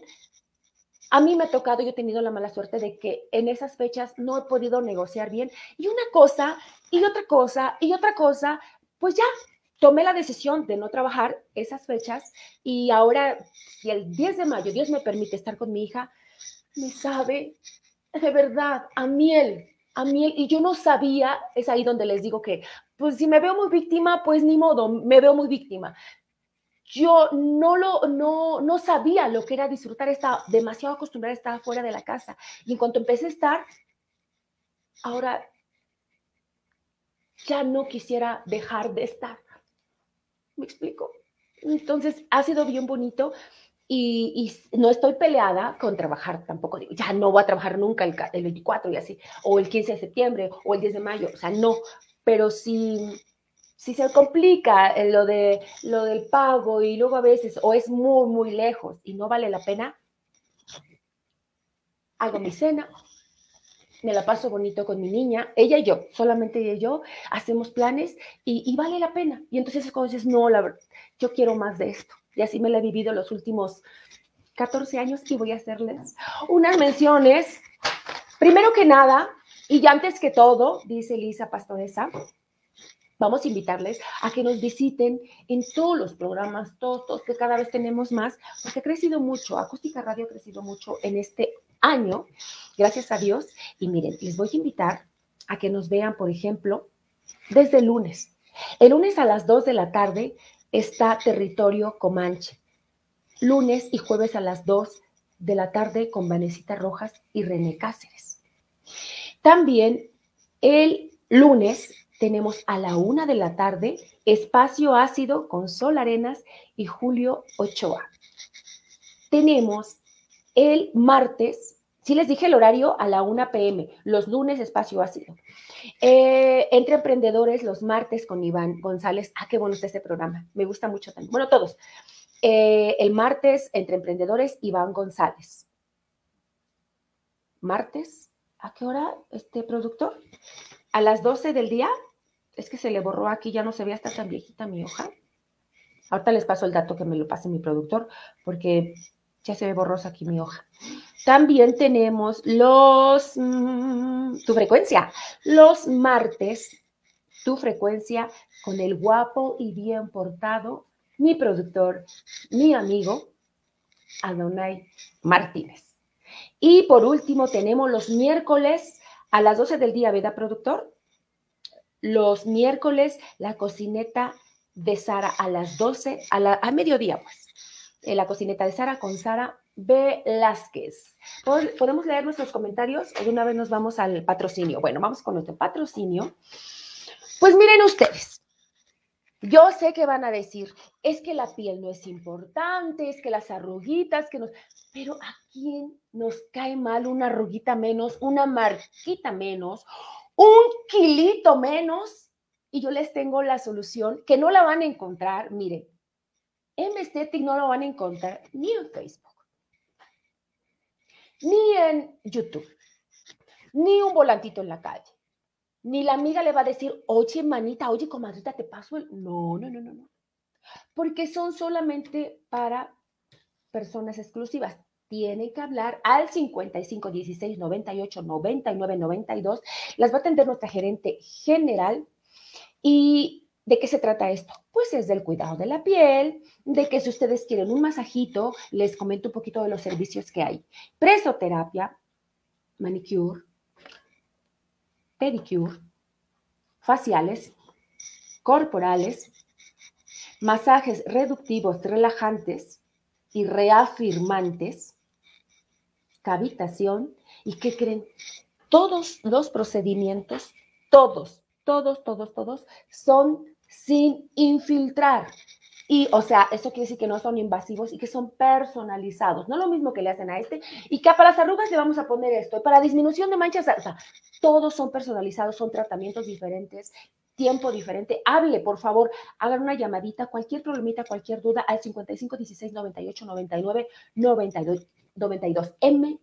a mí me ha tocado, yo he tenido la mala suerte de que en esas fechas no he podido negociar bien. Y una cosa, y otra cosa, y otra cosa, pues ya tomé la decisión de no trabajar esas fechas y ahora, si el 10 de mayo Dios me permite estar con mi hija, me sabe de verdad a miel, a miel. Y yo no sabía, es ahí donde les digo que, pues si me veo muy víctima, pues ni modo, me veo muy víctima. Yo no lo, no, no sabía lo que era disfrutar, estaba demasiado acostumbrada a estar fuera de la casa. Y en cuanto empecé a estar, ahora ya no quisiera dejar de estar. ¿Me explico? Entonces, ha sido bien bonito. Y, no estoy peleada con trabajar tampoco, digo, ya no voy a trabajar nunca el, el, 24 y así, o el 15 de septiembre, o el 10 de mayo, o sea, no, pero si, si se complica eh, lo, de, lo del pago y luego a veces, o es muy, muy lejos y no vale la pena, hago mi cena, me la paso bonito con mi niña, ella y yo, solamente ella y yo, hacemos planes y, vale la pena. Y entonces es cuando dices, no, la verdad, yo quiero más de esto. Y así me la he vivido los últimos 14 años y voy a hacerles unas menciones. Primero que nada, y antes que todo, dice Lisa Pastoresa, vamos a invitarles a que nos visiten en todos los programas, todos, todos, que cada vez tenemos más, porque ha crecido mucho, Acústica Radio ha crecido mucho en este año, gracias a Dios. Y miren, les voy a invitar a que nos vean, por ejemplo, desde el lunes. El lunes a las 2 de la tarde está Territorio Comanche. Lunes y jueves a las 2 de la tarde con Vanesita Rojas y René Cáceres. También el lunes tenemos a la una de la tarde Espacio Ácido con Sol Arenas y Julio Ochoa. Tenemos el martes, si les dije el horario, a la 1 pm, los lunes Espacio Ácido. Eh, entre emprendedores, los martes con Iván González. Ah, qué bueno está este programa. Me gusta mucho también. Bueno, todos. Eh, el martes, entre emprendedores, Iván González. Martes, ¿a qué hora, este productor? A las 12 del día. Es que se le borró aquí, ya no se ve hasta tan viejita mi hoja. Ahorita les paso el dato que me lo pase mi productor, porque ya se ve borrosa aquí mi hoja. También tenemos los, mm, tu frecuencia, los martes, tu frecuencia con el guapo y bien portado, mi productor, mi amigo, Adonai Martínez. Y por último, tenemos los miércoles a las 12 del día, ¿verdad, productor? Los miércoles, la cocineta de Sara a las 12, a, la, a mediodía, pues. En la cocineta de Sara con Sara Velázquez. ¿Podemos leer nuestros comentarios o una vez nos vamos al patrocinio? Bueno, vamos con nuestro patrocinio. Pues miren ustedes, yo sé que van a decir, es que la piel no es importante, es que las arruguitas, que nos... Pero ¿a quién nos cae mal una arruguita menos, una marquita menos, un kilito menos? Y yo les tengo la solución, que no la van a encontrar, miren, en Estetic no lo van a encontrar ni en Facebook ni en YouTube, ni un volantito en la calle, ni la amiga le va a decir, oye, manita, oye, comadrita, te paso el... No, no, no, no, no. Porque son solamente para personas exclusivas. Tienen que hablar al 55 16 98 99 92. Las va a atender nuestra gerente general y ¿De qué se trata esto? Pues es del cuidado de la piel, de que si ustedes quieren un masajito, les comento un poquito de los servicios que hay. Presoterapia, manicure, pedicure, faciales, corporales, masajes reductivos, relajantes y reafirmantes, cavitación. ¿Y qué creen? Todos los procedimientos, todos, todos, todos, todos son sin infiltrar. Y, o sea, eso quiere decir que no son invasivos y que son personalizados. No lo mismo que le hacen a este. Y que para las arrugas le vamos a poner esto. Para disminución de manchas, o sea, todos son personalizados, son tratamientos diferentes, tiempo diferente. Hable, por favor, hagan una llamadita, cualquier problemita, cualquier duda al 55 16 98 99 92, 92 M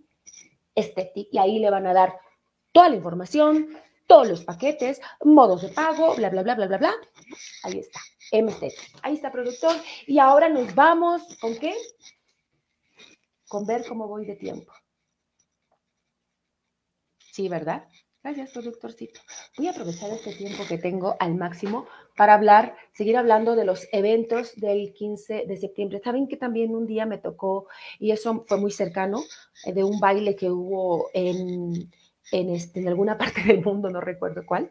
Estetic. Y ahí le van a dar toda la información, todos los paquetes, modos de pago, bla, bla, bla, bla, bla, bla. Ahí está, MT. Ahí está, productor. Y ahora nos vamos, ¿con qué? Con ver cómo voy de tiempo. Sí, ¿verdad? Gracias, productorcito. Voy a aprovechar este tiempo que tengo al máximo para hablar, seguir hablando de los eventos del 15 de septiembre. Saben que también un día me tocó, y eso fue muy cercano, eh, de un baile que hubo en, en, este, en alguna parte del mundo, no recuerdo cuál.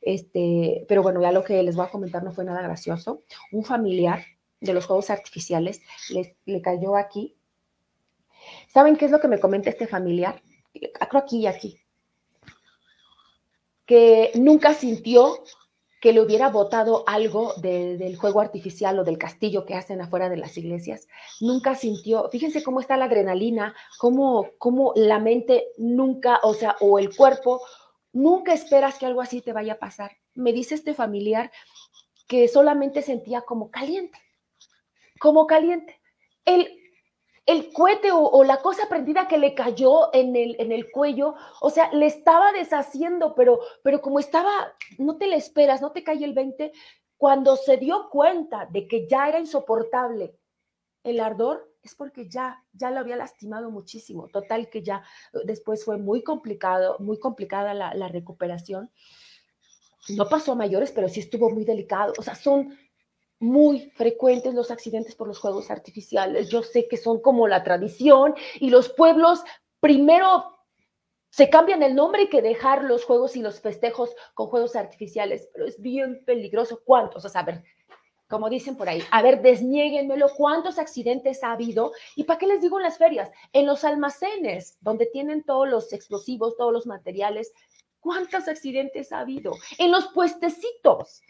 Este, pero bueno, ya lo que les voy a comentar no fue nada gracioso. Un familiar de los juegos artificiales les, le cayó aquí. ¿Saben qué es lo que me comenta este familiar? Creo aquí y aquí. Que nunca sintió que le hubiera votado algo del juego artificial o del castillo que hacen afuera de las iglesias. Nunca sintió, fíjense cómo está la adrenalina, cómo, cómo la mente nunca, o sea, o el cuerpo, nunca esperas que algo así te vaya a pasar. Me dice este familiar que solamente sentía como caliente, como caliente. El, el cohete o, la cosa prendida que le cayó en el, en el cuello, o sea, le estaba deshaciendo, pero, pero como estaba, no te le esperas, no te cae el 20, cuando se dio cuenta de que ya era insoportable el ardor, es porque ya, ya lo había lastimado muchísimo. Total que ya después fue muy complicado, muy complicada la, la recuperación. no pasó a mayores, pero sí estuvo muy delicado. O sea, son muy frecuentes los accidentes por los juegos artificiales. Yo sé que son como la tradición y los pueblos primero se cambian el nombre que dejar los juegos y los festejos con juegos artificiales, pero es bien peligroso. ¿Cuántos? A ver, como dicen por ahí, a ver, desniéguenmelo, ¿cuántos accidentes ha habido? ¿Y para qué les digo en las ferias? En los almacenes, donde tienen todos los explosivos, todos los materiales, ¿cuántos accidentes ha habido? En los puestecitos,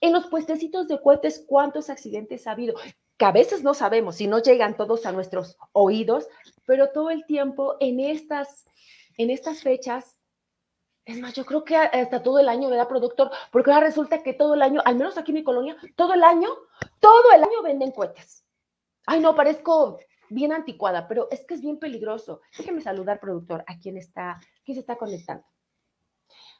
en los puestecitos de cohetes, ¿cuántos accidentes ha habido? Que a veces no sabemos si no llegan todos a nuestros oídos, pero todo el tiempo en estas, en estas fechas es más, yo creo que hasta todo el año, ¿verdad, productor? Porque ahora resulta que todo el año, al menos aquí en mi colonia, todo el año, todo el año venden cohetes. Ay, no, parezco bien anticuada, pero es que es bien peligroso. Déjeme saludar, productor, a quien está, quién se está conectando.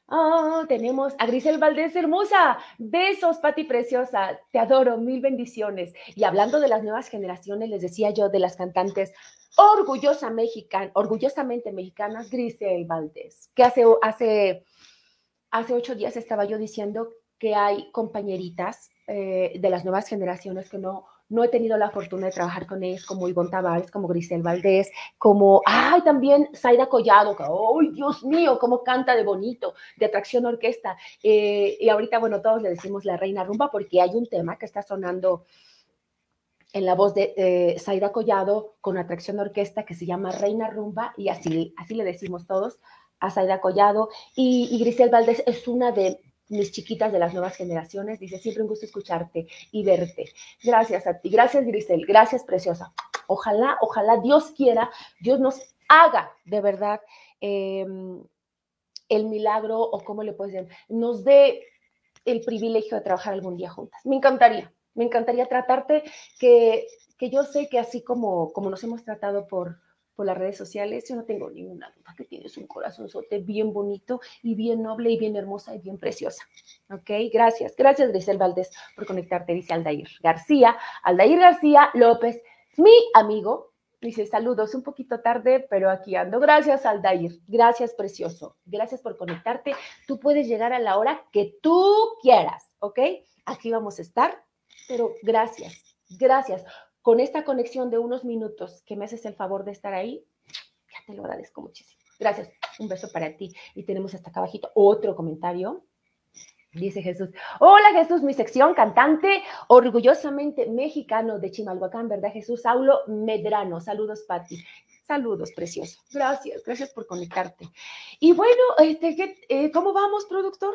Oh, tenemos a Grisel Valdés hermosa. Besos, Pati preciosa. Te adoro, mil bendiciones. Y hablando de las nuevas generaciones, les decía yo de las cantantes orgullosa mexicana, orgullosamente mexicanas, Grisel Valdés, que hace, hace, hace ocho días estaba yo diciendo que hay compañeritas eh, de las nuevas generaciones que no, no he tenido la fortuna de trabajar con ellas, como Ivonne Tavares, como Grisel Valdés, como, ay, también Zaida Collado, que, ay, Dios mío, cómo canta de bonito, de atracción orquesta. Eh, y ahorita, bueno, todos le decimos la reina rumba porque hay un tema que está sonando en la voz de eh, Collado con atracción orquesta que se llama Reina Rumba y así, así le decimos todos a Zaida Collado. Y, y Grisel Valdés es una de mis chiquitas de las nuevas generaciones. Dice, siempre un gusto escucharte y verte. Gracias a ti. Gracias, Grisel. Gracias, preciosa. Ojalá, ojalá Dios quiera, Dios nos haga de verdad em, el milagro o cómo le puedes decir, nos dé el privilegio de trabajar algún día juntas. Me encantaría, me encantaría tratarte, que, que yo sé que así como, como nos hemos tratado por, por las redes sociales, yo no tengo ninguna duda que tienes un corazonzote bien bonito y bien noble y bien hermosa y bien preciosa. ¿Ok? Gracias. Gracias, Grisel Valdés, por conectarte, dice Aldair García. Aldair García López, mi amigo, dice saludos, un poquito tarde, pero aquí ando. Gracias, Aldair. Gracias, precioso. Gracias por conectarte. Tú puedes llegar a la hora que tú quieras, ¿ok? Aquí vamos a estar pero gracias, gracias. Con esta conexión de unos minutos que me haces el favor de estar ahí, ya te lo agradezco muchísimo. Gracias, un beso para ti. Y tenemos hasta acá abajito otro comentario. Dice Jesús, hola Jesús, mi sección cantante orgullosamente mexicano de Chimalhuacán, ¿verdad Jesús? Saulo Medrano, saludos Pati. Saludos, precioso. Gracias, gracias por conectarte. Y bueno, este, eh, ¿cómo vamos, productor?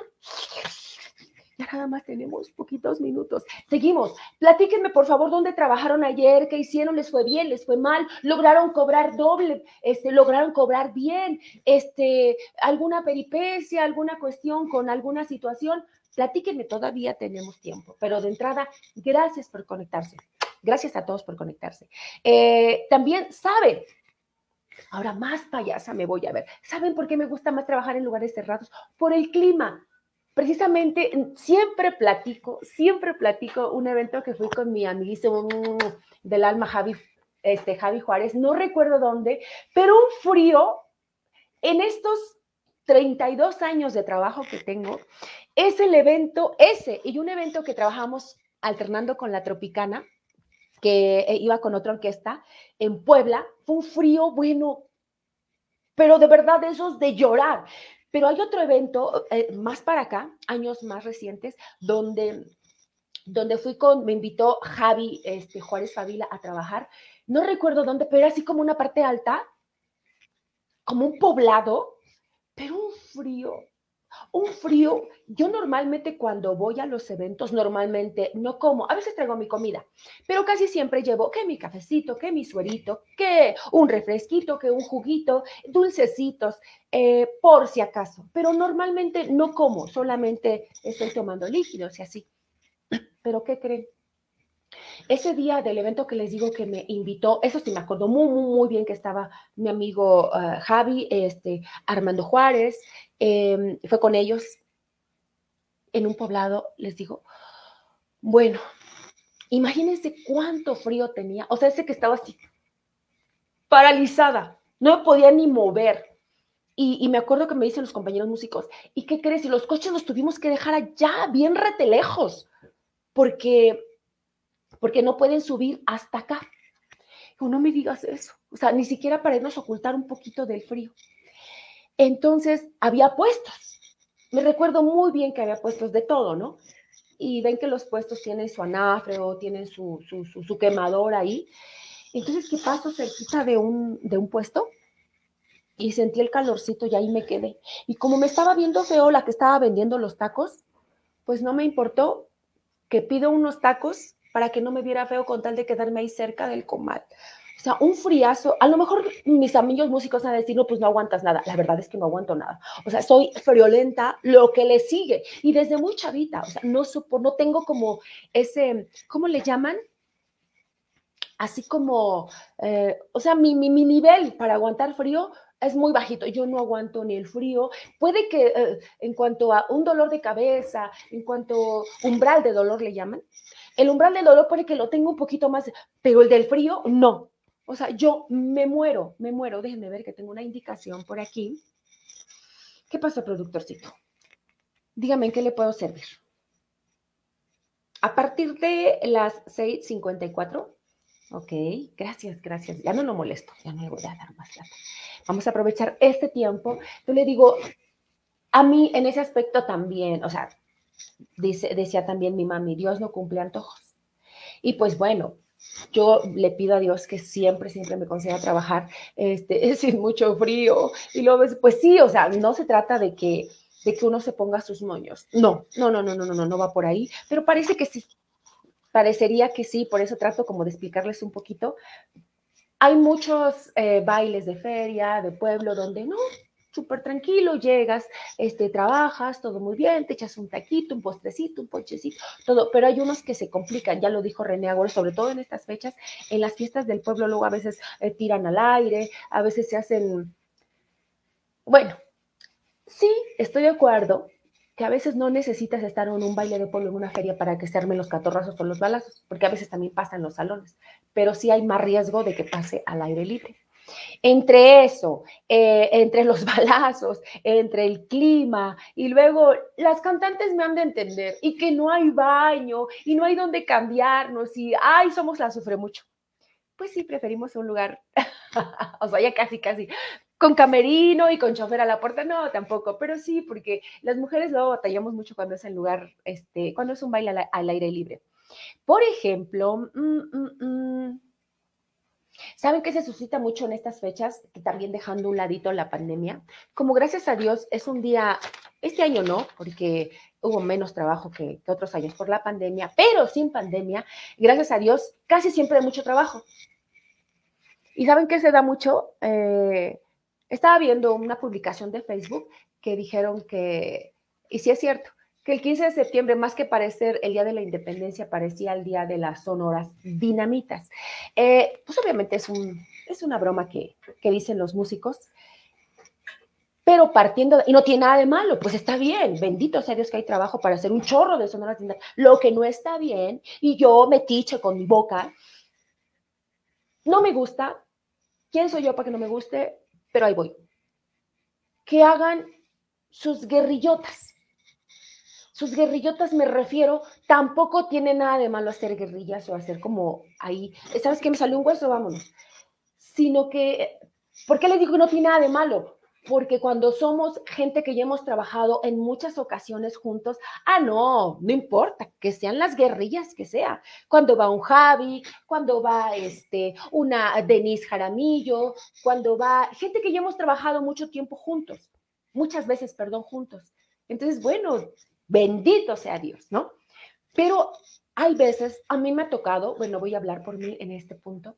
Nada más tenemos poquitos minutos. Seguimos. Platíquenme, por favor, dónde trabajaron ayer, qué hicieron, les fue bien, les fue mal, lograron cobrar doble, este, lograron cobrar bien, este, alguna peripecia, alguna cuestión con alguna situación. Platíquenme, todavía tenemos tiempo, pero de entrada, gracias por conectarse. Gracias a todos por conectarse. Eh, también saben, ahora más payasa me voy a ver. ¿Saben por qué me gusta más trabajar en lugares cerrados? Por el clima precisamente siempre platico, siempre platico un evento que fui con mi amiguísimo del alma Javi, este, Javi Juárez, no recuerdo dónde, pero un frío en estos 32 años de trabajo que tengo, es el evento ese y un evento que trabajamos alternando con la Tropicana, que eh, iba con otra orquesta en Puebla, fue un frío bueno, pero de verdad esos de llorar. Pero hay otro evento eh, más para acá, años más recientes, donde, donde fui con, me invitó Javi este, Juárez Favila a trabajar. No recuerdo dónde, pero era así como una parte alta, como un poblado, pero un frío un frío, yo normalmente cuando voy a los eventos, normalmente no como, a veces traigo mi comida, pero casi siempre llevo que mi cafecito, que mi suerito, que un refresquito, que un juguito, dulcecitos, eh, por si acaso, pero normalmente no como, solamente estoy tomando líquidos y así. Pero ¿qué creen? Ese día del evento que les digo que me invitó, eso sí me acuerdo muy, muy, muy bien que estaba mi amigo ah, Javi, este, Armando Juárez, em, fue con ellos en un poblado, les digo, bueno, imagínense cuánto frío tenía, o sea, ese que estaba así, paralizada, no me podía ni mover. Y, me acuerdo que me dicen los compañeros músicos, ¿y qué crees? Y los coches los tuvimos que dejar allá, bien retelejos, porque, porque no pueden subir hasta acá. no me digas eso. O sea, ni siquiera para irnos ocultar un poquito del frío. Entonces, había puestos. Me recuerdo muy bien que había puestos de todo, ¿no? Y ven que los puestos tienen su anafre o tienen su, su, quemador ahí. Entonces, ¿qué paso cerquita de un, de un puesto? y sentí el calorcito y ahí me quedé. Y como me estaba viendo feo la que estaba vendiendo los tacos, pues no me importó que pido unos tacos para que no me viera feo con tal de quedarme ahí cerca del comal. O sea, un friazo. A lo mejor mis amigos músicos van a decir, no, pues no aguantas nada. La verdad es que no aguanto nada. O sea, soy friolenta, lo que le sigue. Y desde muy chavita, o sea, no supo, no tengo como ese, ¿cómo le llaman? Así como, eh, o sea, mi, mi, mi nivel para aguantar frío es muy bajito, yo no aguanto ni el frío. Puede que eh, en cuanto a un dolor de cabeza, en cuanto umbral de dolor le llaman, el umbral de dolor puede que lo tenga un poquito más, pero el del frío no. O sea, yo me muero, me muero. Déjenme ver que tengo una indicación por aquí. ¿Qué pasa, productorcito? Dígame en qué le puedo servir. A partir de las 6:54 Ok, gracias, gracias. Ya no lo molesto, ya no le voy a dar más plata. Vamos a aprovechar este tiempo. Yo le digo, a mí en ese aspecto también, o sea, dice, decía también mi mami, Dios no cumple antojos. Y pues bueno, yo le pido a Dios que siempre, siempre me conceda trabajar este, sin mucho frío. Y luego, pues sí, o sea, no se trata de que, de que uno se ponga sus moños. No, no, no, no, no, no, no, no va por ahí, pero parece que sí. Parecería que sí, por eso trato como de explicarles un poquito. Hay muchos eh, bailes de feria, de pueblo, donde no, súper tranquilo, llegas, este, trabajas, todo muy bien, te echas un taquito, un postrecito, un ponchecito, todo, pero hay unos que se complican, ya lo dijo René Agüero, sobre todo en estas fechas, en las fiestas del pueblo luego a veces eh, tiran al aire, a veces se hacen, bueno, sí, estoy de acuerdo que a veces no necesitas estar en un baile de pueblo, en una feria, para que se armen los catorrazos o los balazos, porque a veces también pasa en los salones, pero sí hay más riesgo de que pase al aire libre. Entre eso, eh, entre los balazos, entre el clima y luego las cantantes me han de entender y que no hay baño y no hay donde cambiarnos y, ay, somos la sufre mucho. Pues sí, preferimos un lugar, o sea, ya casi, casi con camerino y con chofer a la puerta, no, tampoco, pero sí, porque las mujeres luego batallamos mucho cuando es en lugar, este, cuando es un baile al, aire libre. Por ejemplo, mm, mm, mm, ¿saben qué se suscita mucho en estas fechas? Que también dejando un ladito la pandemia, como gracias a Dios es un día, este año no, porque hubo menos trabajo que, otros años por la pandemia, pero sin pandemia, gracias a Dios, casi siempre hay mucho trabajo. ¿Y saben qué se da mucho? Eh, estaba viendo una publicación de Facebook que dijeron que, y sí es cierto, que el 15 de septiembre, más que parecer el Día de la Independencia, parecía el Día de las Sonoras Dinamitas. Eh, pues obviamente es, un, es una broma que, que dicen los músicos, pero partiendo, y no tiene nada de malo, pues está bien, bendito sea Dios que hay trabajo para hacer un chorro de sonoras dinamitas. Lo que no está bien, y yo me ticho con mi boca, no me gusta, ¿quién soy yo para que no me guste? pero ahí voy. Que hagan sus guerrillotas. Sus guerrillotas me refiero, tampoco tiene nada de malo hacer guerrillas o hacer como ahí, ¿sabes qué? Me salió un hueso, vámonos. Sino que, ¿por qué les digo que no tiene nada de malo? porque cuando somos gente que ya hemos trabajado en muchas ocasiones juntos, ah, no, no importa, que sean las guerrillas que sea. Cuando va un Javi, cuando va este, una Denise Jaramillo, cuando va gente que ya hemos trabajado mucho tiempo juntos, muchas veces, perdón, juntos. Entonces, bueno, bendito sea Dios, ¿no? Pero hay veces, a mí me ha tocado, bueno, voy a hablar por mí en este punto,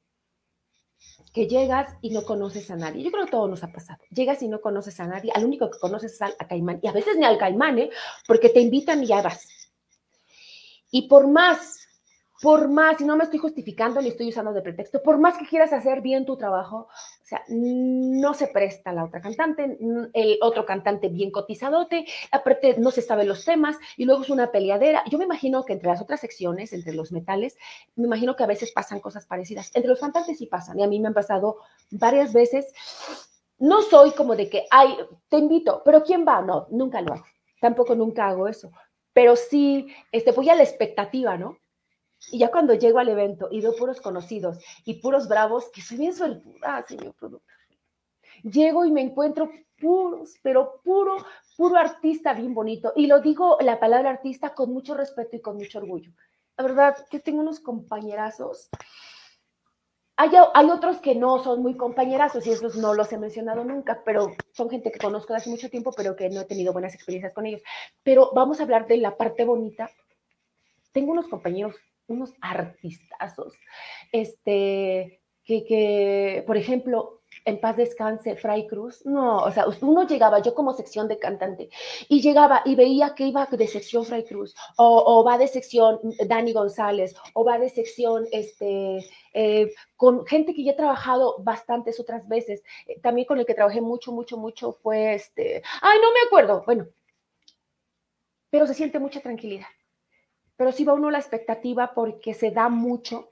que llegas y no conoces a nadie. Yo creo que todo nos ha pasado. Llegas y no conoces a nadie. Al único que conoces es al, a Caimán. Y a veces ni al Caimán, ¿eh? porque te invitan y ya vas. Y por más por más, y no me estoy justificando ni estoy usando de pretexto, por más que quieras hacer bien tu trabajo, o sea, no se presta la otra cantante, el otro cantante bien cotizadote, aparte no se sabe los temas y luego es una peleadera. Yo me imagino que entre las otras secciones, entre los metales, me imagino que a veces pasan cosas parecidas. Entre los cantantes sí pasan, y a mí me han pasado varias veces no soy como de que, ay, te invito, pero ¿quién va? No, nunca lo hago. Tampoco nunca hago eso. Pero sí, este, voy a la expectativa, ¿no? Y ya cuando llego al evento y veo puros conocidos y puros bravos, que soy bien suertuda, señor productor. Llego y me encuentro puros, pero puro, puro artista bien bonito. Y lo digo la palabra artista con mucho respeto y con mucho orgullo. La verdad, yo tengo unos compañerazos. Hay, hay, otros que no son muy compañerazos y esos no los he mencionado nunca, pero son gente que conozco de hace mucho tiempo, pero que no he tenido buenas experiencias con ellos. Pero vamos a hablar de la parte bonita. Tengo unos compañeros unos artistazos, este, que, que, por ejemplo, en paz descanse, Fray Cruz, no, o sea, uno llegaba, yo como sección de cantante, y llegaba y veía que iba de sección Fray Cruz, o, va de sección Dani González, o va de sección, este, eh, con gente que ya he trabajado bastantes otras veces, eh, también con el que trabajé mucho, mucho, mucho fue este, ay, no me acuerdo, bueno, pero se siente mucha tranquilidad pero sí va uno la expectativa porque se da mucho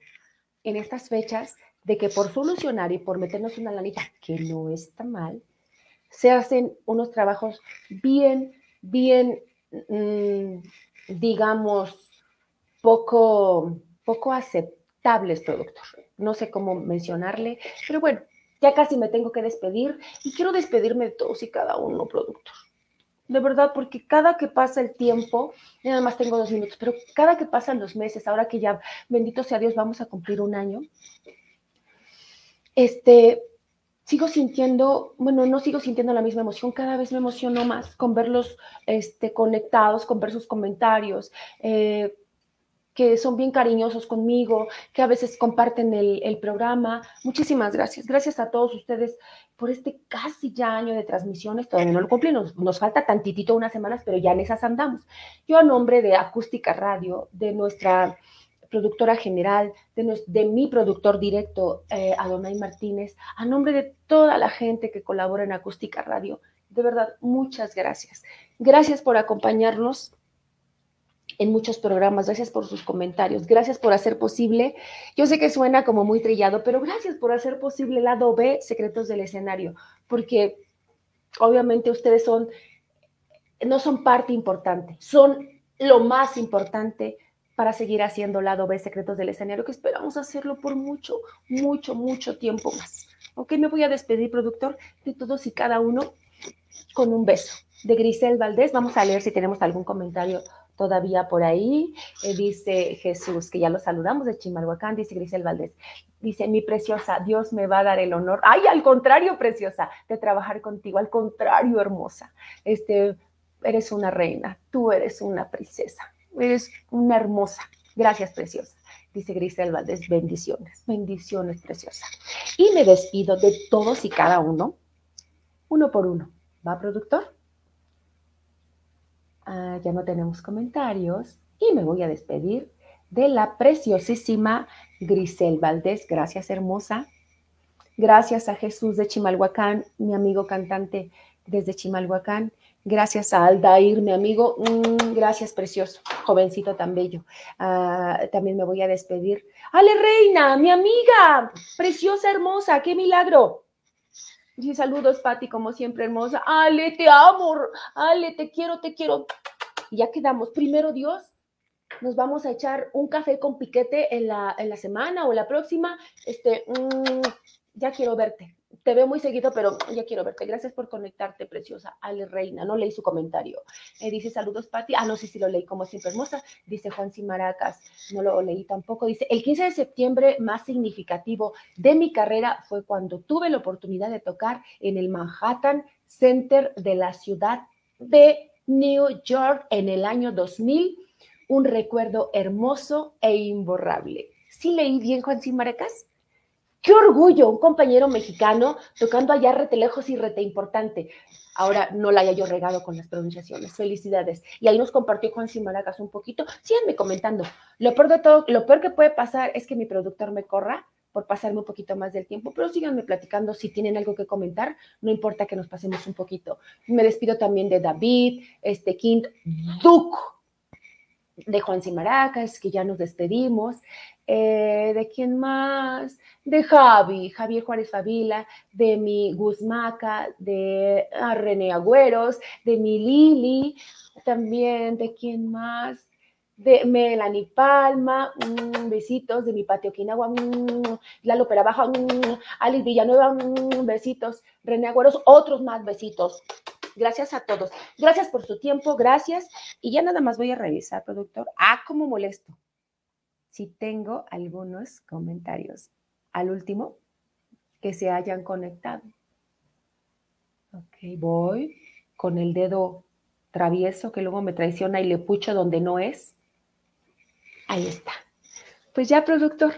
en estas fechas de que por solucionar y por meternos una lanita, que no está mal, se hacen unos trabajos bien, bien, mm, digamos, poco, poco aceptables, productor. No sé cómo mencionarle, pero bueno, ya casi me tengo que despedir y quiero despedirme de todos y cada uno, productor de verdad, porque cada que pasa el tiempo, y nada más tengo dos minutos, pero cada que pasan los meses, ahora que ya, bendito sea Dios, vamos a cumplir un año, este, sigo sintiendo, bueno, no sigo sintiendo la misma emoción, cada vez me emociono más con verlos este, conectados, con ver sus comentarios, eh, que son bien cariñosos conmigo, que a veces comparten el, programa. Muchísimas gracias. Gracias a todos ustedes por este casi ya año de transmisiones. Todavía no lo cumplimos, nos, falta tantitito unas semanas, pero ya en esas andamos. Yo a nombre de Acústica Radio, de nuestra productora general, de, mi productor directo, eh, Adonai Martínez, a nombre de toda la gente que colabora en Acústica Radio, de verdad, muchas gracias. Gracias por acompañarnos en muchos programas. Gracias por sus comentarios. Gracias por hacer posible. Yo sé que suena como muy trillado, pero gracias por hacer posible el lado B, Secretos del Escenario, porque obviamente ustedes son, no son parte importante, son lo más importante para seguir haciendo lado B, Secretos del Escenario, que esperamos hacerlo por mucho, mucho, mucho tiempo más. Ok, me voy a despedir, productor, de todos y cada uno con un beso. De Grisel Valdés, vamos a leer si tenemos algún comentario todavía por ahí. Eh, dice Jesús, que ya lo saludamos de Chimalhuacán, dice Grisel Valdés. Dice, mi preciosa, Dios me va a dar el honor. Ay, al contrario, preciosa, de trabajar contigo. Al contrario, hermosa. Este, eres una reina, tú eres una princesa, eres una hermosa. Gracias, preciosa. Dice Grisel Valdés, bendiciones, bendiciones, preciosa. Y me despido de todos y cada uno, uno por uno. ¿Va, productor? Ah, ya no tenemos comentarios y me voy a despedir de la preciosísima Grisel Valdés. Gracias, hermosa. Gracias a Jesús de Chimalhuacán, mi amigo cantante desde Chimalhuacán. Gracias a Aldair, mi amigo. Mm, gracias, precioso, jovencito tan bello. Ah, también me voy a despedir. Ale Reina, mi amiga, preciosa, hermosa, qué milagro. Y saludos, Pati, como siempre, hermosa. Ale, te amo. Ale, te quiero, te quiero. Y ya quedamos. Primero Dios, nos vamos a echar un café con piquete en la, en la semana o la próxima. Este, mm, ya quiero verte. Te veo muy seguido, pero ya quiero verte. Gracias por conectarte, preciosa. Ale Reina, no leí su comentario. Eh, dice saludos, Pati. Ah, no sé si lo leí como siempre hermosa. Dice Juan Simaracas, no lo leí tampoco. Dice, el 15 de septiembre más significativo de mi carrera fue cuando tuve la oportunidad de tocar en el Manhattan Center de la ciudad de New York en el año 2000. Un recuerdo hermoso e imborrable. ¿Sí leí bien, Juan Simaracas? Qué orgullo, un compañero mexicano tocando allá rete lejos y rete importante. Ahora no la haya yo regado con las pronunciaciones. Felicidades. Y ahí nos compartió Juan Simaracas un poquito. Síganme comentando. Lo peor de todo, lo peor que puede pasar es que mi productor me corra por pasarme un poquito más del tiempo, pero síganme platicando si tienen algo que comentar, no importa que nos pasemos un poquito. Me despido también de David, este Quint, Duke, de Juan Maracas, que ya nos despedimos, eh, ¿de quién más? De Javi, Javier Juárez Favila, de mi Guzmaca, de ah, René Agüeros, de mi Lili, también de quién más, de Melanie Palma, besitos, de mi patio Quinagua, mm, Lalo Perabaja, mm, Alice Villanueva, besitos, René Agüeros, otros más besitos. Gracias a todos. Gracias por su tiempo, gracias. Y ya nada más voy a revisar, productor. Ah, cómo molesto. Si tengo algunos comentarios al último que se hayan conectado. Ok, voy con el dedo travieso que luego me traiciona y le pucho donde no es. Ahí está. Pues ya, productor,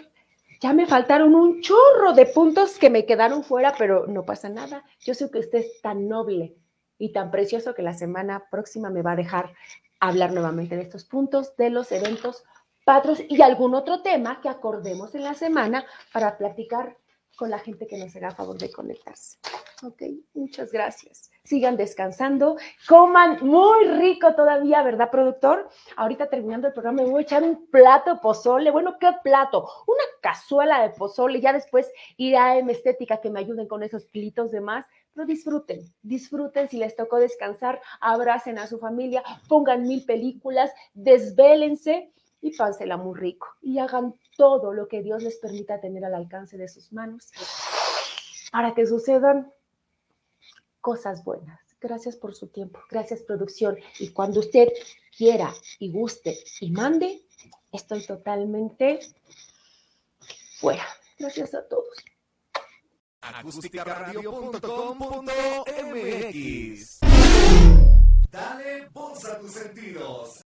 ya me faltaron un chorro de puntos que me quedaron fuera, pero no pasa nada. Yo sé que usted es tan noble y tan precioso que la semana próxima me va a dejar hablar nuevamente de estos puntos, de los eventos patros y algún otro tema que acordemos en la semana para platicar con la gente que nos haga favor de conectarse. Ok, muchas gracias. Sigan descansando, coman muy rico todavía, ¿verdad, productor? Ahorita terminando el programa me voy a echar un plato de pozole. Bueno, ¿qué plato? Una cazuela de pozole. Ya después iré a M Estética que me ayuden con esos kilitos de más pero disfruten, disfruten si les tocó descansar, abracen a su familia, pongan mil películas, desvélense y pásela muy rico y hagan todo lo que Dios les permita tener al alcance de sus manos para que sucedan cosas buenas. Gracias por su tiempo, gracias producción. Y cuando usted quiera y guste y mande, estoy totalmente fuera. Gracias a todos acústicaradio.com.mx. Dale voz a tus sentidos.